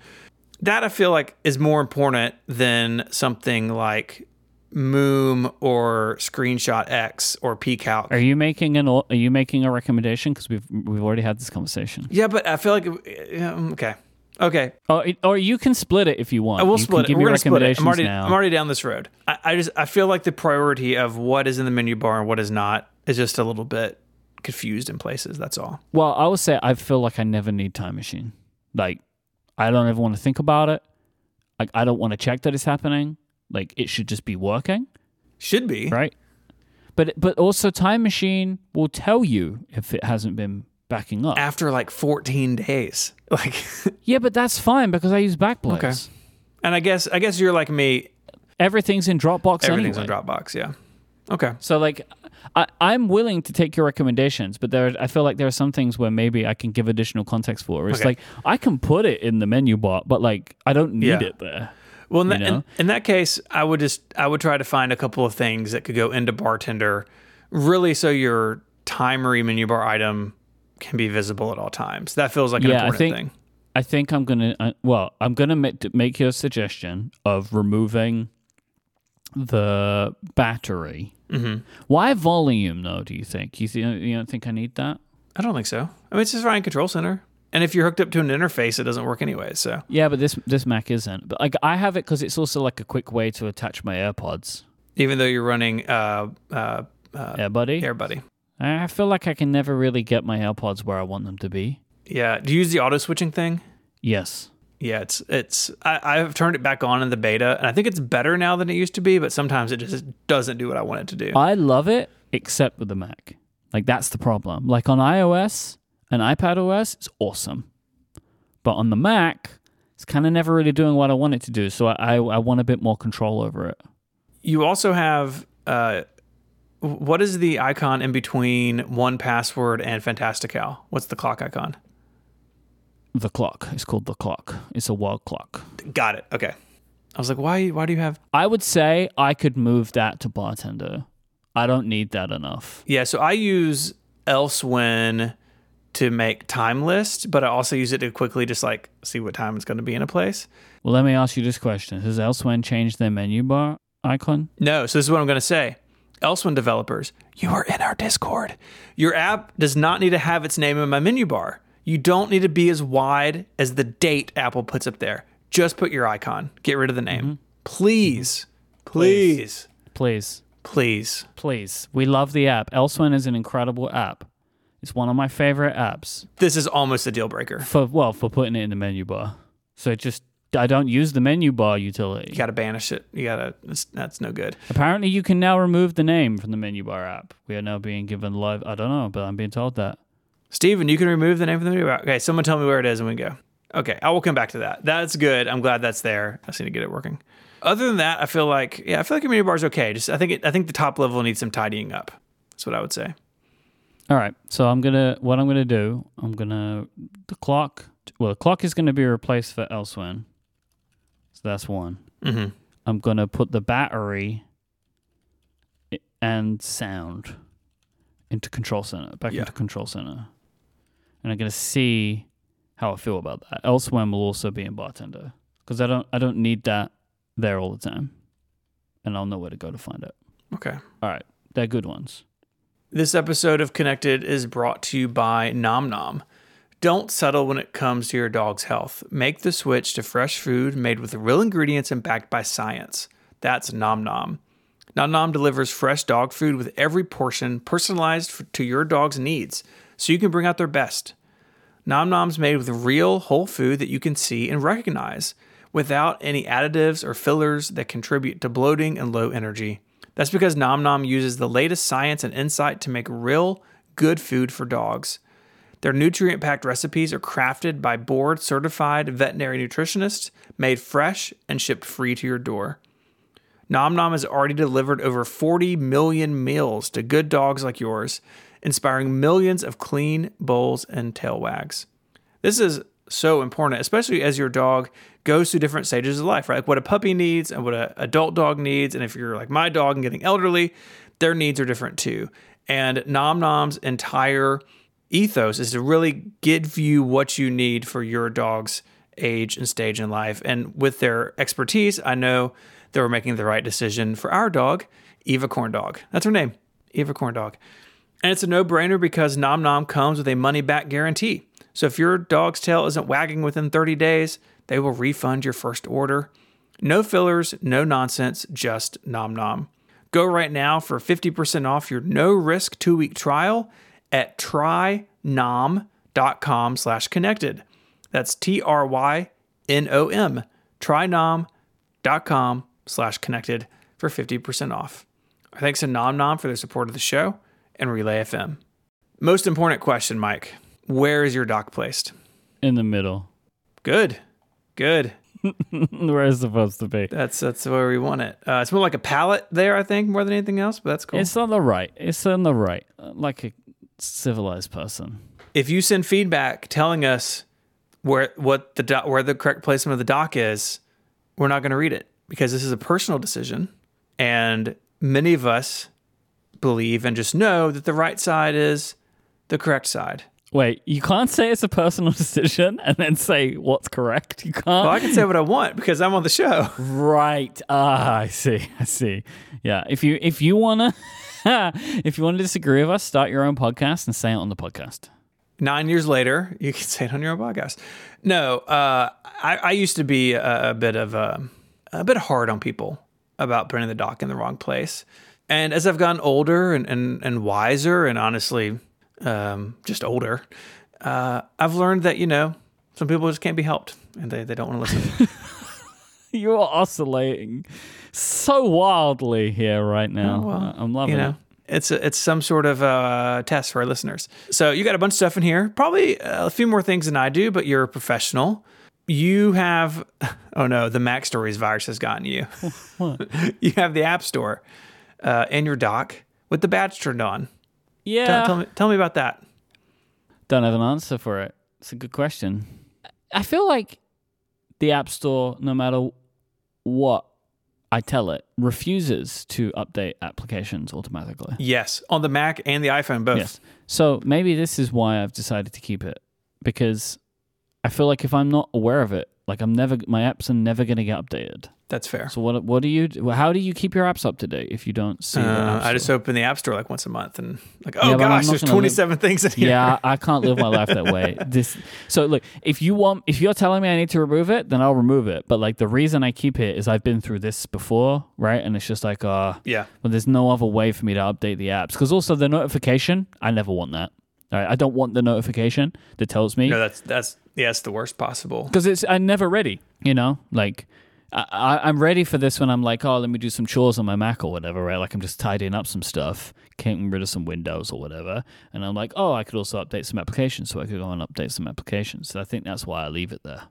That I feel like is more important than something like Moom or Screenshot X or Pcalc.
Are you making an? Are you making a recommendation? Because we've we've already had this conversation.
yeah, but I feel like yeah, okay. Okay,
Or, or you can split it if you want.
I will
you
split
can
it.
Give
We're gonna split it. I'm already,
now.
I'm already down this road. I, I just I feel like the priority of what is in the menu bar and what is not is just a little bit confused in places. That's all.
Well, I would say I feel like I never need time machine. Like I don't ever want to think about it. Like I don't want to check that it's happening. Like it should just be working,
Should be.
right? But but also time machine will tell you if it hasn't been backing up.
After like 14 days. Like
yeah, but that's fine because I use Backblaze.
Okay. and I guess I guess you're like me.
Everything's in Dropbox
Everything's
anyway.
on Dropbox, yeah. Okay.
So like I, I'm willing to take your recommendations, but there I feel like there are some things where maybe I can give additional context for. It's
Okay.
like I can put it in the menu bar, but like I don't need
Yeah.
it there.
Well, in, that, in, in that case, I would just I would try to find a couple of things that could go into bartender, really, so your timery menu bar item can be visible at all times. That feels like an
Yeah, I think-
thing.
I think I'm gonna. Uh, well, I'm gonna make, make your suggestion of removing the battery.
Mm-hmm.
Why volume though? Do you think you th- you don't think I need that?
I don't think so. I mean, it's just Ryan Control Center. And if you're hooked up to an interface, it doesn't work anyway. So
Yeah, but this this Mac isn't. But like I have it because it's also like a quick way to attach my AirPods.
even though you're running uh, uh, uh,
Yeah, buddy.
AirBuddy,
I feel like I can never really get my AirPods where I want them to be.
yeah. Do you use the auto switching thing?
Yes.
Yeah, it's it's. I, I've turned it back on in the beta, and I think it's better now than it used to be. But sometimes it just doesn't do what I want it to do.
I love it, except with the Mac. Like that's the problem. Like on iOS and iPad OS, it's awesome, but on the Mac, it's kind of never really doing what I want it to do. So I I, I want a bit more control over it.
You also have uh, what is the icon in between 1Password and Fantastical? What's the clock icon?
The clock. It's called the clock. It's a wall clock.
Got it. Okay. I was like, why? Why do you have?
I would say I could move that to bartender. I don't need that enough.
Yeah. So I use Elsewhen to make time list, but I also use it to quickly just like see what time it's going to be in a place.
Well, let me ask you this question: Has Elsewhen changed their menu bar icon?
No, so this is what I'm going to say. Elsewhen developers, you are in our Discord. Your app does not need to have its name in my menu bar. You don't need to be as wide as the date Apple puts up there. Just put your icon. Get rid of the name. Mm-hmm. Mm-hmm. Please. Please.
Please,
Please.
please. We love the app. Elsewhen is an incredible app. It's one of my favorite apps
This is almost a deal breaker.
for well for putting it in the menu bar. So it just I don't use the menu bar utility.
You got to banish it. You got to, that's, that's no good.
Apparently, you can now remove the name from the menu bar app. We are now being given live. I don't know, but I'm being told that.
Stephen, you can remove the name from the bar. Okay, someone tell me where it is and we go. Okay, I will come back to that. That's good. I'm glad that's there. I just need to get it working. Other than that, I feel like yeah, I feel like your menu bar is okay. Just I think it, I think the top level needs some tidying up. That's what I would say.
All right, so I'm gonna what I'm gonna do. I'm gonna the clock. Well, the clock is gonna be replaced for Elsewhen. So that's one.
Mm-hmm.
I'm gonna put the battery and sound into control center, back
Yeah.
into control center, and I'm gonna see how I feel about that. Elsewhen will also be in bartender because I don't I don't need that there all the time, and I'll know where to go to find it.
Okay.
All right, they're good ones.
This episode of Connected is brought to you by Nom Nom. Don't settle when it comes to your dog's health. Make the switch to fresh food made with real ingredients and backed by science. That's Nom Nom. Nom Nom delivers fresh dog food with every portion personalized to your dog's needs so you can bring out their best. Nom Nom's made with real whole food that you can see and recognize without any additives or fillers that contribute to bloating and low energy. That's because Nom Nom uses the latest science and insight to make real, good food for dogs. Their nutrient packed recipes are crafted by board certified veterinary nutritionists, made fresh, and shipped free to your door. Nom Nom has already delivered over 40 million meals to good dogs like yours, inspiring millions of clean bowls and tail wags. This is so important, especially as your dog goes through different stages of life, right? Like what a puppy needs and what an adult dog needs. And if you're like my dog and getting elderly, their needs are different too. And Nom Nom's entire ethos is to really give you what you need for your dog's age and stage in life. And with their expertise, I know they were making the right decision for our dog, Eva Corn Dog. That's her name, Eva Corn Dog. And it's a no brainer because Nom Nom comes with a money back guarantee. So if your dog's tail isn't wagging within 30 days, they will refund your first order. No fillers, no nonsense, just Nom Nom. Go right now for 50% off your no risk two week trial at trynom.com slash connected. That's T R Y N O M. Trynom.com slash connected for 50% off. Our thanks to Nom Nom for their support of the show and Relay FM. Most important question, Myke. Where is your dock placed?
In the middle,
Good. Good.
where it's supposed to be.
That's that's where we want it. Uh, it's more like a pallet there, I think, more than anything else, but that's cool.
It's on the right. It's on the right, like a civilized person.
if you send feedback telling us where what the do- where the correct placement of the dock is, we're not going to read it because this is a personal decision, and many of us believe and just know that the right side is the correct side.
Wait, you can't say it's a personal decision and then say what's correct. You can't.
Well, I can say what I want because I'm on the show.
Right. Ah, I see. I see. Yeah. If you if you wanna if you want to disagree with us, start your own podcast and say it on the podcast.
Nine years later, you can say it on your own podcast. No, uh, I, I used to be a, a bit of a, a bit hard on people about putting the dock in the wrong place. And as I've gotten older and, and, and wiser and honestly um, just older, uh, I've learned that, you know, some people just can't be helped and they, they don't want to listen.
You're oscillating so wildly here right now.
Oh, well,
I'm loving
you know,
it.
it's a, it's some sort of uh, test for our listeners. So you got a bunch of stuff in here, probably a few more things than I do, but you're a professional. You have, oh no, the MacStories virus has gotten you. you have the App Store uh, in your dock with the badge turned on.
Yeah.
Tell, tell me, tell me about that.
Don't have an answer for it. It's a good question. I feel like the App Store, no matter what I tell it, refuses to update applications automatically.
Yes, on the Mac and the iPhone both.
Yes. So maybe this is why I've decided to keep it because I feel like if I'm not aware of it, like I'm never, my apps are never going to get updated.
That's fair.
So what? What do you? How do you keep your apps up to date if you don't see? the
Uh,
App
I just open the App Store like once a month and like, oh
but I'm
gosh, there's
gonna live-
27 things in here.
Yeah, I can't live my life that way. This so look, if you want if you're telling me I need to remove it, then I'll remove it. But like the reason I keep it is I've been through this before, right? And it's just like uh
Yeah.
well there's no other way for me to update the apps. Because also the notification, I never want that. All right. I don't want the notification that tells me
No, that's that's yeah, it's the worst possible.
because it's I'm never ready. You know, like I, I, I'm ready for this when I'm like, oh, let me do some chores on my Mac or whatever, right? Like I'm just tidying up some stuff, getting rid of some windows or whatever, and I'm like, oh, I could also update some applications, so I could go and update some applications. So I think that's why I leave it there.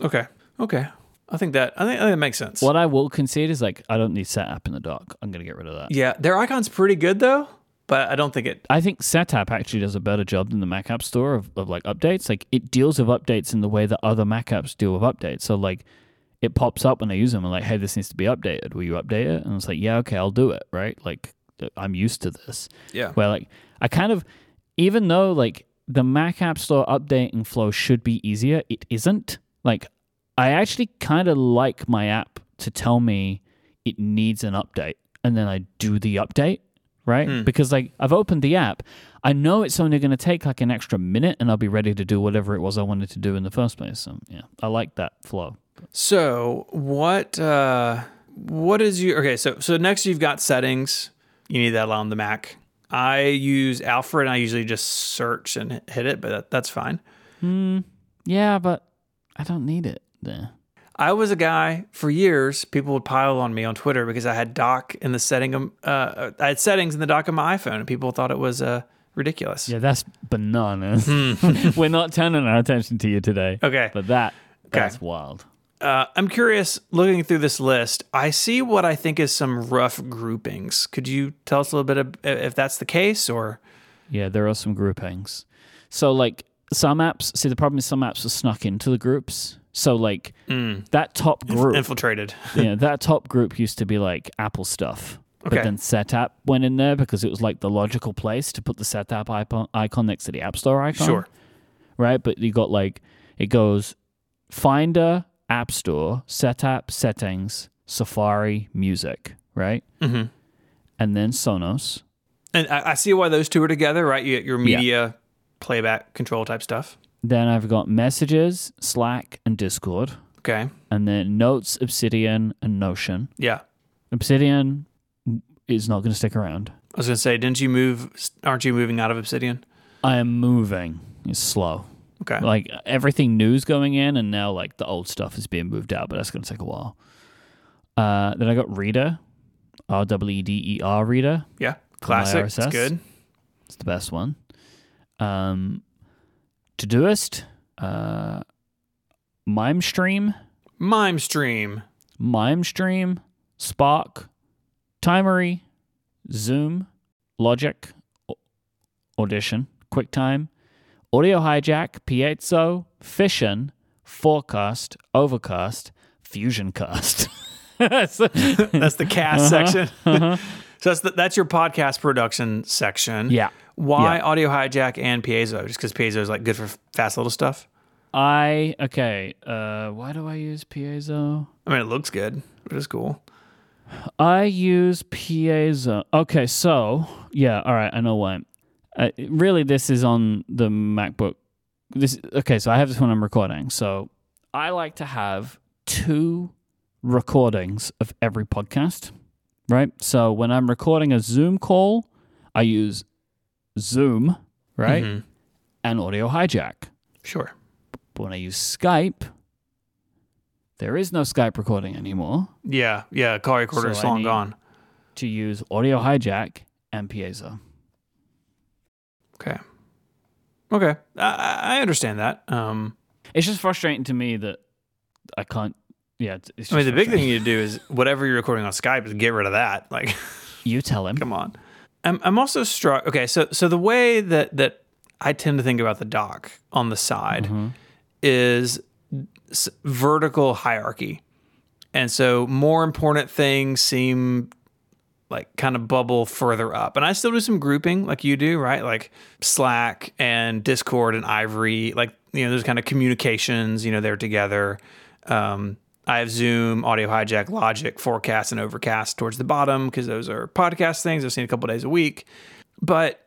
Okay. Okay. I think that I think, I think that makes sense.
What I will concede is like I don't need Setapp in the dock. I'm gonna get rid of that.
Yeah, their icon's pretty good though, but I don't think it.
I think Setapp actually does a better job than the Mac App Store of, of like updates. Like it deals with updates in the way that other Mac apps deal with updates. So like it pops up when I use them and like, hey, this needs to be updated. Will you update it? And it's like, yeah, okay, I'll do it. Right? Like I'm used to this.
Yeah.
Where like I kind of, even though like the Mac App Store updating flow should be easier, it isn't. Like I actually kind of like my app to tell me it needs an update, and then I do the update, right? Hmm. Because like I've opened the app, I know it's only going to take like an extra minute, and I'll be ready to do whatever it was I wanted to do in the first place. So yeah, I like that flow.
So what? uh What is you? Okay. So so next you've got settings. You need that on the Mac. I use Alfred, and I usually just search and hit it, but that, that's fine.
Yeah, but I don't need it there.
I was a guy for years. People would pile on me on Twitter because I had dock in the setting. of- Uh, I had settings in the dock of my iPhone, and people thought it was uh, ridiculous.
Yeah, that's bananas. We're not turning our attention to you today.
Okay.
But that that's wild.
Uh, I'm curious. Looking through this list, I see what I think is some rough groupings. Could you tell us a little bit of, if that's the case, or
Yeah, there are some groupings. So like some apps, see the problem is some apps are snuck into the groups. So like that top group,
infiltrated?
yeah, that top group used to be like Apple stuff.
Okay.
But then Setapp went in there because it was like the logical place to put the Setapp icon, icon next to the App Store icon.
Sure.
Right? But you got like it goes Finder, App Store, Setapp, Settings, Safari, Music, right?
Mm-hmm.
And then Sonos.
And I, I see why those two are together, right? You get your media playback control type stuff.
Then I've got Messages, Slack, and Discord.
Okay.
And then Notes, Obsidian, and Notion.
Yeah.
Obsidian is not going to stick around.
I was gonna say, didn't you move? Aren't you moving out of Obsidian?
I am moving. It's slow.
Okay.
Like everything new's going in, and now like the old stuff is being moved out, but that's going to take a while. Uh, then I got Reeder, R W E D E R Reeder.
yeah. Classic. It's good.
It's the best one. Um, Todoist, uh, MimeStream,
MimeStream.
MimeStream, Spark, Timery, Zoom, Logic, Au- Audition, QuickTime, Audio Hijack, Piezo, Fission, Forecast, Overcast, FusionCast. So-
That's the cast section. so that's the, that's your podcast production section.
yeah.
Why
Yeah.
audio hijack and piezo? Just because piezo is like good for fast little stuff.
I okay. Uh, why do I use piezo?
I mean, it looks good, but it's cool.
I use piezo. Okay, so yeah, all right, I know why. Uh, really, this is on the MacBook. This okay, so I have this when I'm recording. So I like to have two recordings of every podcast, right? So when I'm recording a Zoom call, I use Zoom, right,
Mhm.
and Audio Hijack.
Sure.
But when I use Skype, there is no Skype recording anymore.
Yeah, yeah. Call recorder
So I
long gone.
To use Audio Hijack and Piezo.
Okay. Okay. I, I understand that. Um,
It's just frustrating to me that I can't. Yeah,
I mean, the big thing you do is whatever you're recording on Skype is get rid of that. Like,
you tell him.
come on. I'm, I'm also struck. Okay, so so the way that that I tend to think about the dock on the side
Mm-hmm.
is vertical hierarchy, and so more important things seem like kind of bubble further up. And I still do some grouping like you do, right? Like Slack and Discord and Ivory, like you know, there's kind of communications, you know, they're together. Um, I have Zoom, Audio Hijack, Logic, Forecast, and Overcast towards the bottom because those are podcast things I've seen a couple days a week. But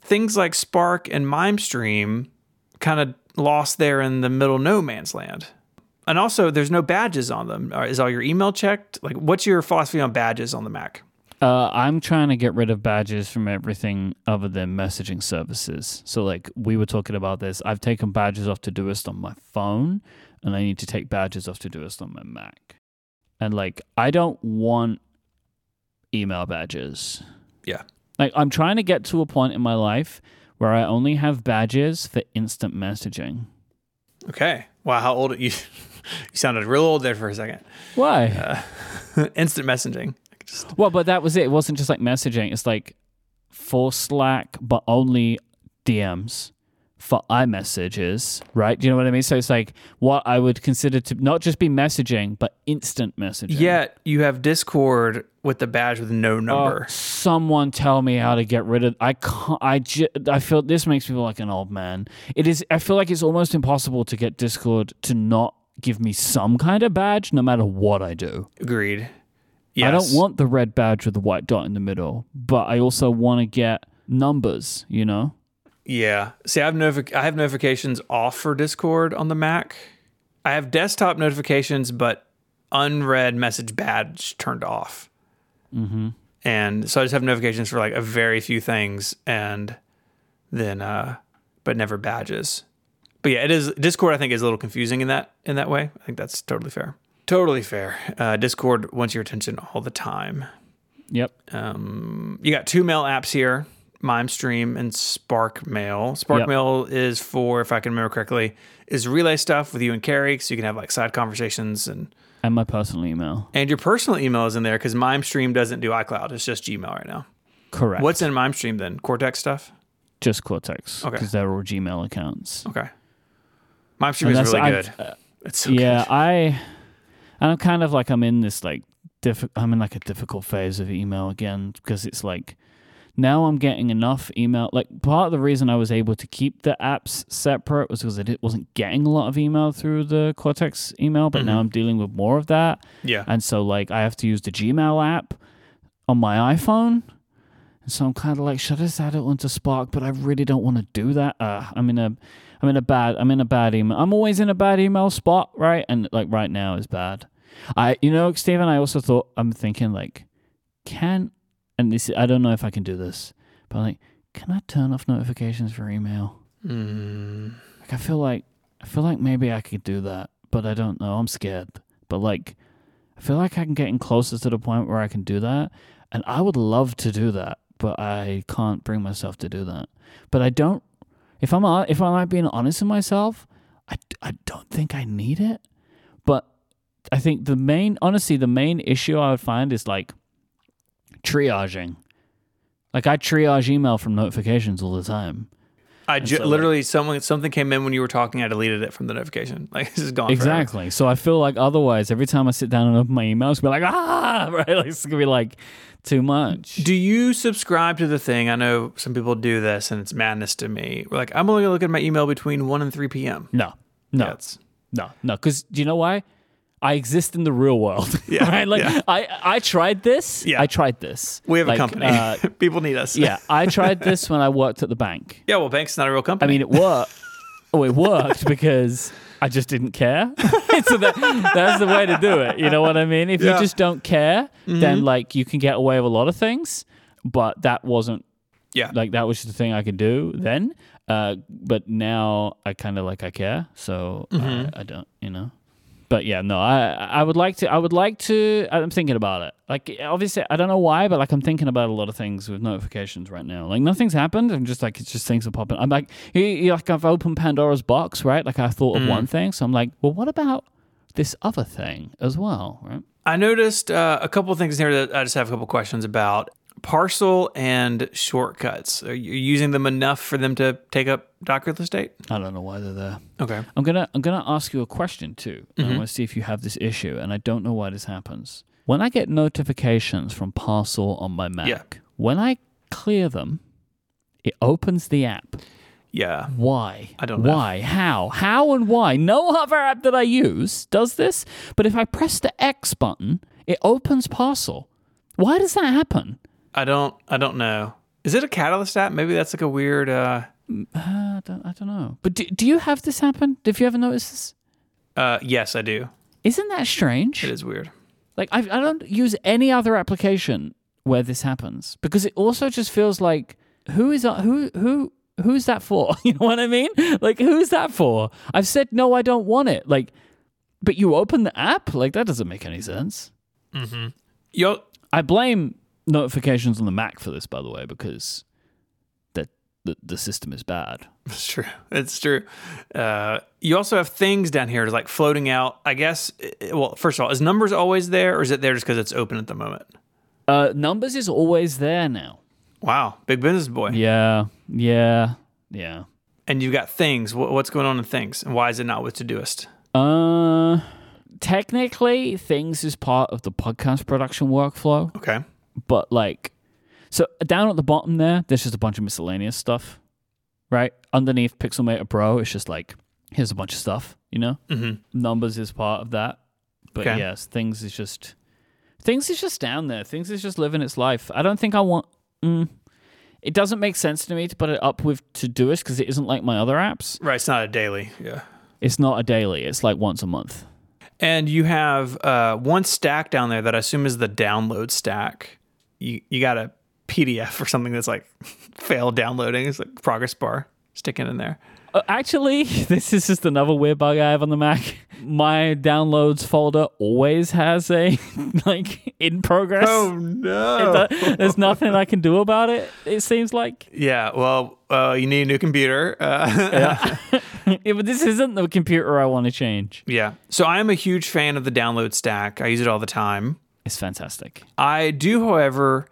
things like Spark and MimeStream kind of lost there in the middle no man's land. And also, there's no badges on them. Uh, Is all your email checked? Like, what's your philosophy on badges on the Mac?
Uh, I'm trying to get rid of badges from everything other than messaging services. So, like we were talking about this, I've taken badges off Todoist on my phone, and I need to take badges off Todoist on my Mac. And like, I don't want email badges.
Yeah.
Like, I'm trying to get to a point in my life where I only have badges for instant messaging.
Okay. Wow, how old are you? You sounded real old there for a second.
Why?
Instant messaging.
Well, but that was it. It wasn't just like messaging. It's like for Slack, but only DMs. For iMessages, right? Do you know what I mean? So it's like what I would consider to not just be messaging, but instant messaging.
Yet you have Discord with the badge with no
Oh,
number.
someone tell me how to get rid of. I can't. I ju- I feel this makes me feel like an old man. It is. I feel like it's almost impossible to get Discord to not give me some kind of badge, no matter what I do.
Agreed. Yes.
I don't want the red badge with the white dot in the middle, but I also want to get numbers, you know?
Yeah. See, I have I have notifications off for Discord on the Mac. I have desktop notifications, but unread message badge turned off. Mm-hmm. And so I just have notifications for like a very few things, and then uh, but never badges. But yeah, it is Discord. I think is a little confusing in that in that way. I think that's totally fair. Totally fair. Uh, Discord wants your attention all the time.
Yep.
Um, you got two mail apps here MimeStream and Spark Mail. Spark
Yep.
Mail is for, if I can remember correctly, is relay stuff with you and Carrie, so you can have like side conversations and
And my personal email.
and your personal email is in there because MimeStream doesn't do iCloud. It's just Gmail right now.
Correct.
What's in MimeStream then? Cortex stuff.
just Cortex?
Okay.
Because they're all Gmail accounts.
Okay. MimeStream is really
I've-
good.
uh,
It's so
yeah,
good.
I, and I'm kind of like I'm in this like diff- I'm in like a difficult phase of email again because it's like now I'm getting enough email. Like part of the reason I was able to keep the apps separate was because I did, wasn't getting a lot of email through the Cortex email, but now I'm dealing with more of that.
Yeah.
And so like I have to use the Gmail app on my iPhone. And so I'm kind of like, should I just add it onto Spark? But I really don't want to do that. Uh, I'm in a, I'm in a bad, I'm in a bad email. I'm always in a bad email spot, right? And like right now is bad. I, you know, Stephen, I also thought I'm thinking like, can, and this, I don't know if I can do this, but like, can I turn off notifications for email?
Mm,
Like I feel like I feel like maybe I could do that, but I don't know. I'm scared. But like I feel like I'm getting closer to the point where I can do that, and I would love to do that, but I can't bring myself to do that. But I don't. If I'm if I'm not being honest with myself, I, I don't think I need it. But I think the main honestly the main issue I would find is like triaging. Like I triage email from notifications all the time.
I ju-
so, like-
literally someone something came in when you were talking. I deleted it from the notification. Like this is gone. forever.
Exactly. So I feel like otherwise, every time I sit down and open my emails, it's be like, ah, right? Like, it's gonna be like too much.
Do you subscribe to the thing? I know some people do this, and it's madness to me. We're like, I'm only gonna look at my email between one and three p.m.
No, no,
Yeah,
no, no. Because do you know why? I exist in the real world.
Yeah,
right? Like
yeah.
I, I tried this.
Yeah.
I tried this.
we have
Like,
a company.
uh,
people need us.
yeah, I tried this when I worked at the bank.
yeah. Well, bank's not a real company.
I mean, it worked. oh, it worked because I just didn't care. so that, that's the way to do it. You know what I mean? If
Yeah.
you just don't care, then like you can get away with a lot of things. But that wasn't
yeah.
like that was just the thing I could do then. Uh, but now I kind of like I care, so
Mm-hmm.
I, I don't, you know. But yeah, no, I I would like to. I would like to. I'm thinking about it. Like obviously, I don't know why, but like I'm thinking about a lot of things with notifications right now. Like nothing's happened. I'm just like it's just things are popping. I'm like, like I've opened Pandora's box, right? Like I thought of
Mm.
one thing, so I'm like, well, what about this other thing as well, right?
I noticed uh, a couple of things here that I just have a couple questions about. Parcel and shortcuts. Are you using them enough for them to take up Docker estate?
I don't know why they're there.
Okay.
I'm gonna I'm gonna ask you a question too.
Mm-hmm.
I want to see if you have this issue, and I don't know why this happens. When I get notifications from Parcel on my Mac,
Yeah.
when I clear them, it opens the app.
Yeah.
Why?
I don't know.
Why? How? How and why? No other app that I use does this. But if I press the X button, it opens Parcel. Why does that happen?
I don't. I don't know. Is it a Catalyst app? Maybe that's like a weird. Uh,
Uh, I, don't, I don't know. But do, do you have this happen? Have you ever noticed this?
uh, yes, I do.
Isn't that strange?
It is weird.
Like I, I don't use any other application where this happens because it also just feels like who is uh, who who who's that for? You know what I mean? Like who's that for? I've said no, I don't want it. Like, but you open the app, like that doesn't make any sense. Mm-hmm.
Yo,
I blame notifications on the Mac for this, by the way, because that the, the system is bad.
It's true. It's true. Uh, you also have things down here like floating out. I guess. eh, Well, first of all, is numbers always there, or is it there just because it's open at the moment?
Uh, numbers is always there now.
Wow, big business boy.
Yeah, yeah, yeah.
And you've got things. What's going on in things, and why is it not with Todoist?
Uh, technically, things is part of the podcast production workflow,
Okay.
But like, so down at the bottom there, there's just a bunch of miscellaneous stuff, right? Underneath Pixelmator Pro, it's just like here's a bunch of stuff, you know.
Mm-hmm.
Numbers is part of that, but
Okay.
yes, things is just things is just down there. Things is just living its life. I don't think I want. Mm, it doesn't make sense to me to put it up with Todoist because it isn't like my other apps.
Right. It's not a daily. Yeah.
It's not a daily. It's like once a month.
And you have uh, one stack down there that I assume is the download stack. You you got a PDF or something that's like failed downloading. It's like progress bar sticking in there.
Uh, actually, this is just another weird bug I have on the Mac. My downloads folder always has a like in progress.
Oh no!
It- There's nothing I can do about it. It seems like.
yeah. Well, uh, you need a new computer. Uh,
Yeah. yeah, but this isn't the computer I want to change.
yeah. So I am a huge fan of the download stack. I use it all the time.
It's fantastic.
I do, however,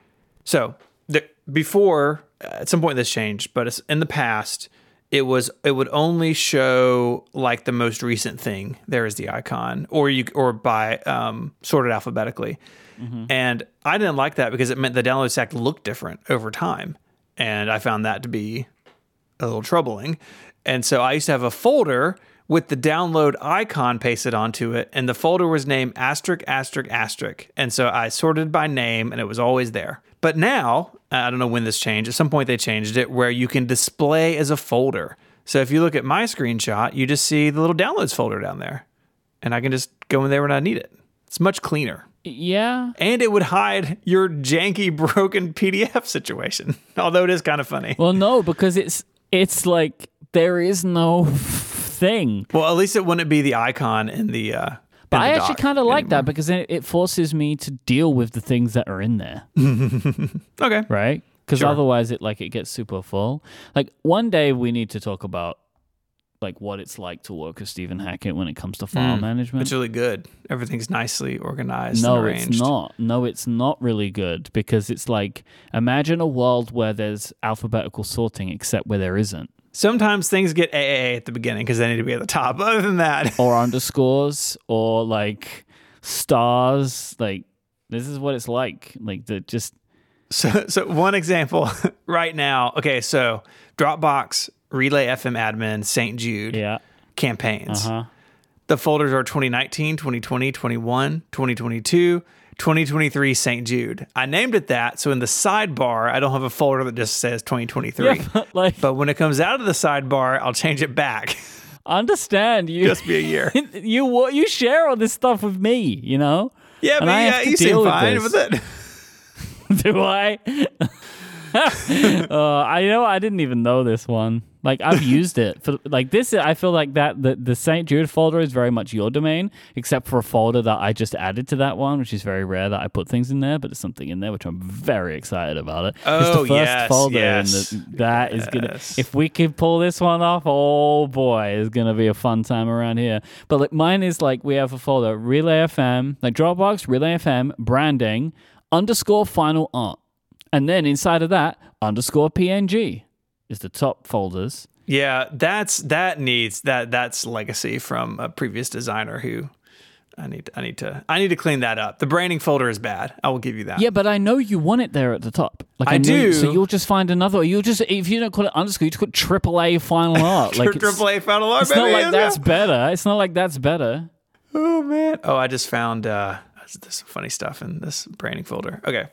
so the, before uh, at some point this changed, but it's, in the past it was it would only show like the most recent thing. There is the icon, or you or by um, sorted alphabetically, and I didn't like that because it meant the download stack looked different over time, and I found that to be a little troubling. And so I used to have a folder with the download icon pasted onto it, and the folder was named asterisk asterisk asterisk. And so I sorted by name, and it was always there. But now I don't know when this changed. At some point they changed it where you can display as a folder. So if you look at my screenshot, you just see the little downloads folder down there, and I can just go in there when I need it. It's much cleaner.
Yeah.
And it would hide your janky, broken PDF situation. Although it is kind of funny.
Well, no, because it's it's like there is no thing.
Well, at least it wouldn't be the icon in the. Uh,
But I actually kind of like
anymore.
that because then it- it forces me to deal with the things that are in there.
Okay.
right? Because
Sure.
otherwise, it like it gets super full. Like one day, we need to talk about like what it's like to work with Stephen Hackett when it comes to file management.
It's really good. Everything's nicely organized.
no,
and arranged.
it's not. No, it's not really good because it's like imagine a world where there's alphabetical sorting except where there isn't.
Sometimes things get AAA at the beginning because they need to be at the top. Other than that,
or underscores or like stars. Like this is what it's like. Like the just
so so one example right now. Okay, so Dropbox, Relay FM Admin, St. Jude
yeah.
campaigns.
Uh huh.
The folders are 2019, 2020, 21, 2022, 2023 St. Jude. I named it that so in the sidebar I don't have a folder that just says 2023.
Yeah, but like
But when it comes out of the sidebar, I'll change it back.
understand you.
Just be a year.
you what you share all this stuff with me. You know.
Yeah,
And
but
I have
yeah, you seem
deal with
fine
this.
with it.
Do I? uh, I you know I didn't even know this one. Like I've used it for like this. I feel like that the the St. Jude folder is very much your domain, except for a folder that I just added to that one, which is very rare that I put things in there. But there's something in there which I'm very excited about. It. it's
Oh,
the first
yes,
folder,
yes,
the, that is gonna. If we can pull this one off, oh boy, it's gonna be a fun time around here. But like mine is like we have a folder Relay FM, like Dropbox, Relay FM, branding underscore final art. And then inside of that, underscore PNG is the top folders.
Yeah, that's that needs that that's legacy from a previous designer who I need I need to I need to clean that up. The branding folder is bad. I will give you that.
Yeah, but I know you want it there at the top. Like
I
know you- so you'll just find another. One. You'll just if you don't call it underscore, you just call it triple A final art. like
Triple A final art,
it's not like that's better. It's not like that's better.
Oh man. Oh, I just found uh there's some funny stuff in this branding folder. Okay.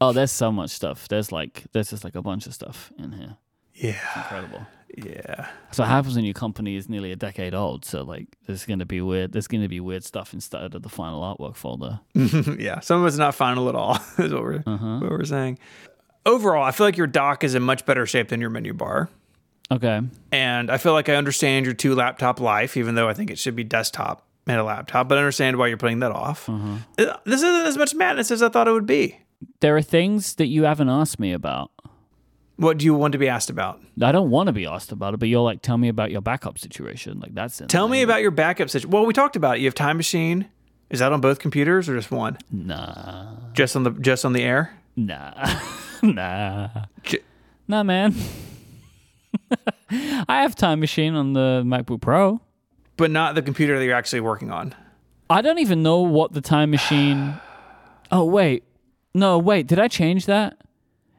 Oh, there's so much stuff. There's like there's just like a bunch of stuff in here.
Yeah.
It's Incredible.
Yeah.
So what happens when your company is nearly a decade old? So like there's gonna be weird. There's gonna be weird stuff instead of the final artwork folder.
yeah. Some of it's not final at all, is what we're
Uh-huh.
what we're saying. Overall, I feel like your dock is in much better shape than your menu bar.
Okay.
And I feel like I understand your two laptop life, even though I think it should be desktop and a laptop, but I understand why you're putting that off.
Uh-huh.
Uh, This isn't as much madness as I thought it would be.
There are things that you haven't asked me about.
What do you want to be asked about?
I don't want to be asked about it, but you're like, tell me about your backup situation. Like that's in
Tell me about your backup situation. Well, we talked about it. You have Time Machine. Is that on both computers or just one?
Nah,
Just on the just on the air?
nah, nah,
J-
nah, man. I have Time Machine on the MacBook Pro.
But not the computer that you're actually working on.
I don't even know what the Time Machine. Oh wait, no, wait. Did I change that?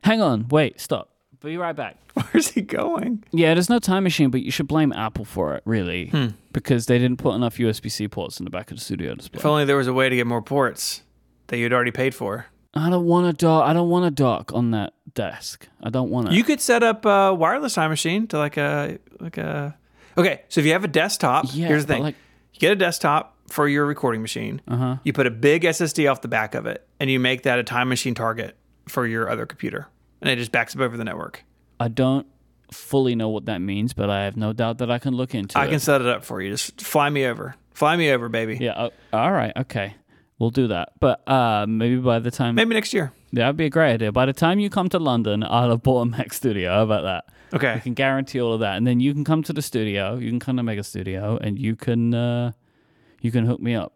Hang on, wait, stop. Be right back.
Where's he going?
Yeah, there's no time machine, but you should blame Apple for it, really, because they didn't put enough USB C ports in the back of the studio display.
If only there was a way to get more ports that you'd already paid for.
I don't want a dock. I don't want a dock on that desk. I don't want it.
You could set up a wireless time machine to like a like a. Okay, so if you have a desktop,
Yeah,
here's the thing:
like-
you get a desktop for your recording machine.
Uh-huh.
You put a big SSD off the back of it, and you make that a time machine target for your other computer, and it just backs up over the network.
I don't fully know what that means, but I have no doubt that I can look into
I
it.
I can set it up for you. Just fly me over. Fly me over, baby.
Yeah. oh, all right. Okay. We'll do that. But uh, maybe by the time
Maybe next year.
Yeah, that'd be a great idea. By the time you come to London, I'll have bought a Mac Studio. How about that?
Okay.
I can guarantee all of that, and then you can come to the studio. You can come to Mega Studio, and you can uh, you can hook me up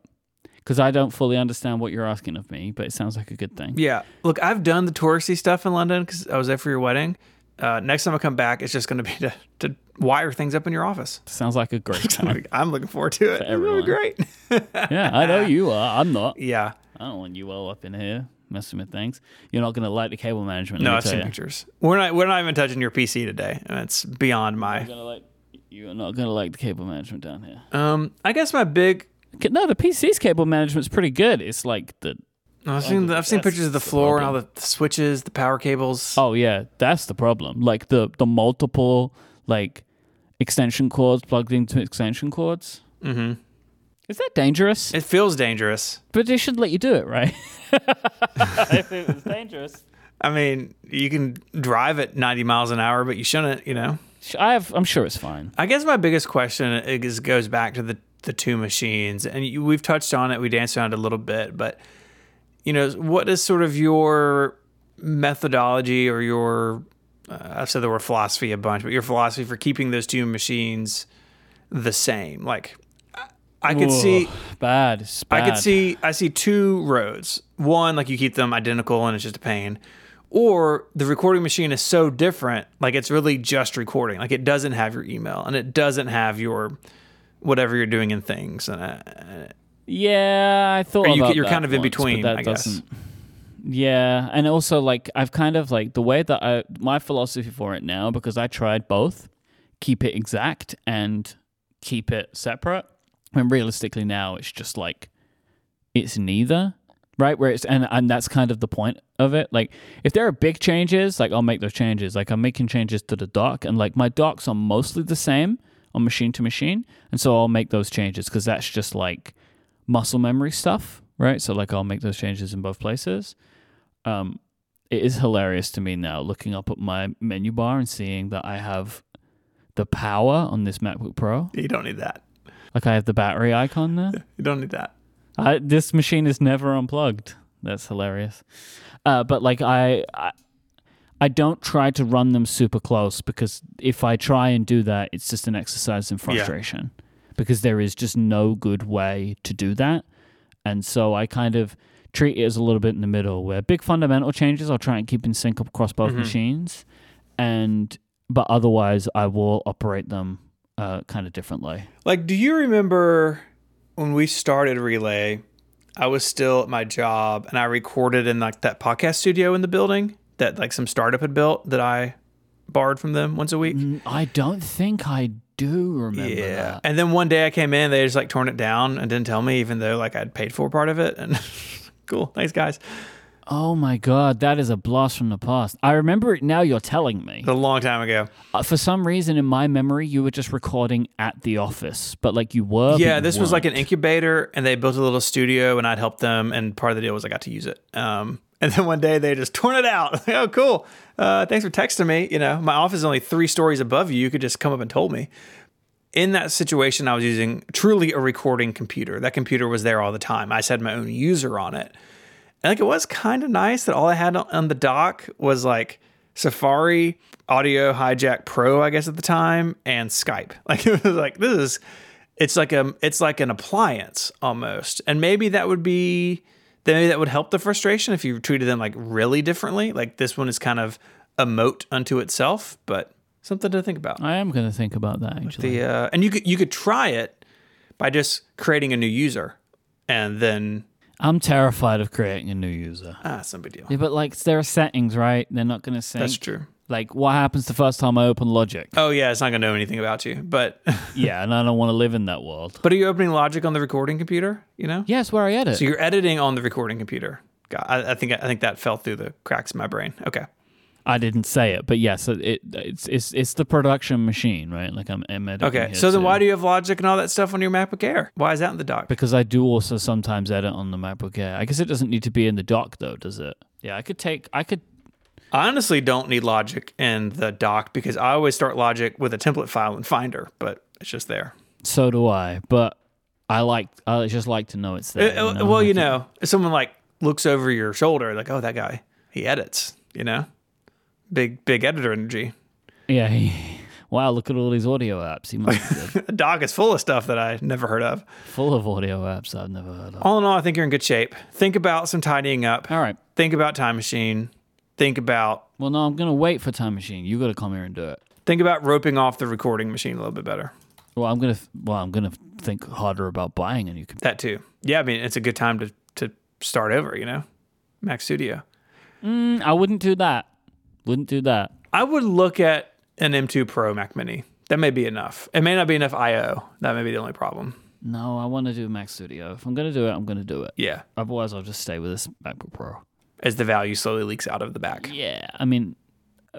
because I don't fully understand what you're asking of me, but it sounds like a good thing.
Yeah. Look, I've done the touristy stuff in London because I was there for your wedding. Uh, next time I come back, it's just going to be to, to wire things up in your office.
Sounds like a great time.
I'm looking forward to it. It's
everyone.
going great.
yeah, I know you are. I'm not.
yeah.
I don't want you all up in here messing with things. You're not going to like the cable management.
No, I've seen
you.
pictures. We're not we're not even touching your PC today, and it's beyond my.
Like. You're not going to like the cable management down here.
Um, I guess my big.
Okay, No, the PC's cable management's pretty good. It's like the
I've seen I've seen pictures of the
the
floor and all the, the switches, the power cables.
Oh yeah, that's the problem. Like the the multiple like extension cords plugged into extension cords.
hmm
Is that dangerous?
It feels dangerous.
but they shouldn't let you do it, right? if it was dangerous.
I mean, you can drive at 90 miles an hour, but you shouldn't. You know.
I have I'm sure it's fine.
I guess my biggest question is goes back to the the two machines, and you, we've touched on it. We danced around it a little bit, but you know, what is sort of your methodology or your uh, I've said the word philosophy a bunch, but your philosophy for keeping those two machines the same? Like, I- could see.
Ugh, bad.
I could see I see two roads. One, like you keep them identical and it's just a pain. or the recording machine is so different, like it's really just recording. Like it doesn't have your email and it doesn't have your whatever you're doing in things. And uh,
Yeah, I thought
you-
that
kind of in
once, but
between, I guess.
Yeah, and also like I've kind of like the way that I my philosophy for it now because I tried both, keep it exact and keep it separate. And realistically now it's just like it's neither, right? Where it's and and that's kind of the point of it. Like if there are big changes, like I'll make those changes. Like I'm making changes to the dock, and like my docks are mostly the same on machine to machine, and so I'll make those changes because that's just like muscle memory stuff, right? So like I'll make those changes in both places. Um, it is hilarious to me now looking up at my menu bar and seeing that I have the power on this MacBook Pro.
you don't need that.
Like I have the battery icon there.
You don't need that.
I, this machine is never unplugged. That's hilarious. Uh, but like I, I, I don't try to run them super close because if I try and do that, it's just an exercise in frustration. Because there is just no good way to do that, and so I kind of treat it as a little bit in the middle, where big fundamental changes I'll try and keep in sync across both
Mhm.
machines, and but otherwise I will operate them uh, kind of differently.
Like, do you remember when we started Relay? I was still at my job and I recorded in like that podcast studio in the building that like some startup had built that I borrowed from them once a week.
Mm, I don't think I do remember
yeah.
that.
And then one day I came in, they just like torn it down and didn't tell me, even though like I'd paid for part of it. And cool. Thanks, guys.
Oh my god, that is a blast from the past. I remember it now. You're telling me.
It's a long time ago.
Uh, for some reason, in my memory, you were just recording at the office, but like you were.
yeah,
you
this was like an incubator, and they built a little studio, and I'd help them. And part of the deal was I got to use it. Um, and then one day they just torn it out. oh, cool. Uh, thanks for texting me. You know, my office is only three stories above you. You could just come up and told me. In that situation, I was using truly a recording computer. That computer was there all the time. I just had my own user on it. I think it was kind of nice that all I had on the dock was like Safari, Audio Hijack Pro, I guess at the time, and Skype. Like it was like this is it's like a it's like an appliance almost. And maybe that would be then maybe that would help the frustration if you treated them like really differently. Like this one is kind of a moat unto itself, but something to think about.
I am going to think about that actually.
The uh, and you could you could try it by just creating a new user and then
I'm terrified of creating a new user.
ah, it's no big deal.
Yeah, but like there are settings, right? They're not going to sync.
That's true.
Like what happens the first time I open Logic?
Oh yeah, it's not gonna know anything about you. But
yeah, and I don't want to live in that world.
but are you opening Logic on the recording computer? You know,
Yeah, it's where I edit.
so you're editing on the recording computer. God, I, I think I think that fell through the cracks in my brain. Okay,
I didn't say it, but yes, it, it it's it's it's the production machine, right? Like I'm, I'm editing.
okay. So then
too.
why do you have Logic and all that stuff on your MacBook Air? Why is that in the dock?
Because I do also sometimes edit on the MacBook Air. I guess it doesn't need to be in the dock though, does it? Yeah, I could take. I could.
I honestly don't need Logic in the dock because I always start Logic with a template file in Finder, but it's just there.
So do I, but I like. I just like to know it's there.
Uh,
you
uh,
know?
well, you know, if someone like looks over your shoulder, like, oh, that guy, he edits. You know, big big editor energy.
Yeah. He, wow, look at all these audio apps. He must.
The dock is full of stuff that I never heard of.
full of audio apps I've never heard of.
All in all, I think you're in good shape. Think about some tidying up.
All right.
Think about Time Machine. Think about
Well, no, I'm gonna wait for Time Machine. You got to come here and do it.
think about roping off the recording machine a little bit better.
Well, I'm gonna. Well, I'm gonna think harder about buying a new computer.
That too. Yeah, I mean, it's a good time to to start over. You know, Mac Studio.
Mm, I wouldn't do that. Wouldn't do that.
I would look at an M2 Pro Mac Mini. That may be enough. It may not be enough I/O. That may be the only problem.
No, I want to do Mac Studio. If I'm gonna do it, I'm gonna do it.
Yeah,
Otherwise, I'll just stay with this MacBook Pro.
As the value slowly leaks out of the back.
Yeah, I mean,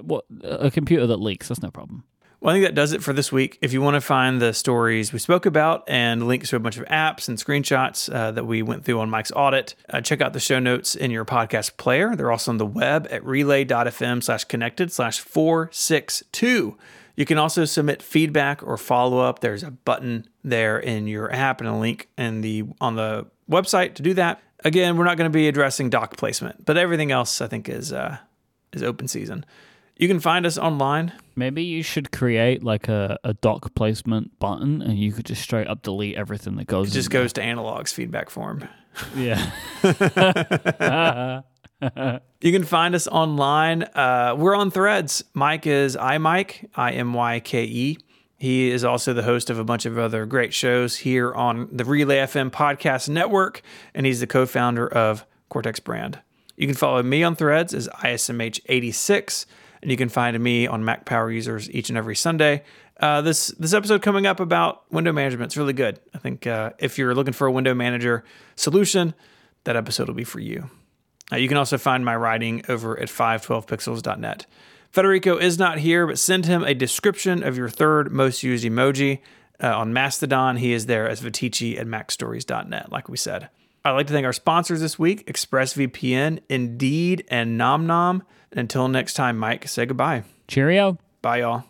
what a computer that leaks, that's no problem.
Well, I think that does it for this week. If you want to find the stories we spoke about and links to a bunch of apps and screenshots uh, that we went through on Myke's audit, uh, check out the show notes in your podcast player. They're also on the web at relay.fm slash connected slash 462. You can also submit feedback or follow up. There's a button there in your app and a link in the on the website to do that. Again, we're not going to be addressing dock placement, but everything else I think is uh, is open season. You can find us online
Maybe you should create like a, a dock placement button, and you could just straight up delete everything that goes.
It just
in there.
goes to analog's feedback form.
Yeah.
You can find us online. Uh, we're on threads. Myke is iMyke, I M Y K E. He is also the host of a bunch of other great shows here on the Relay FM podcast network, and he's the co founder of Cortex Brand. You can follow me on threads as ISMH86, and you can find me on Mac Power Users each and every Sunday. Uh, this this episode coming up about window management. It's really good. I think uh, if you're looking for a window manager solution, that episode will be for you. Uh, you can also find my writing over at 512pixels.net. Federico is not here, but send him a description of your third most used emoji uh, on Mastodon. He is there as Viticci at macstories.net, like we said. I'd like to thank our sponsors this week ExpressVPN, Indeed, and NomNom. Until next time, Myke, say goodbye.
Cheerio.
Bye, y'all.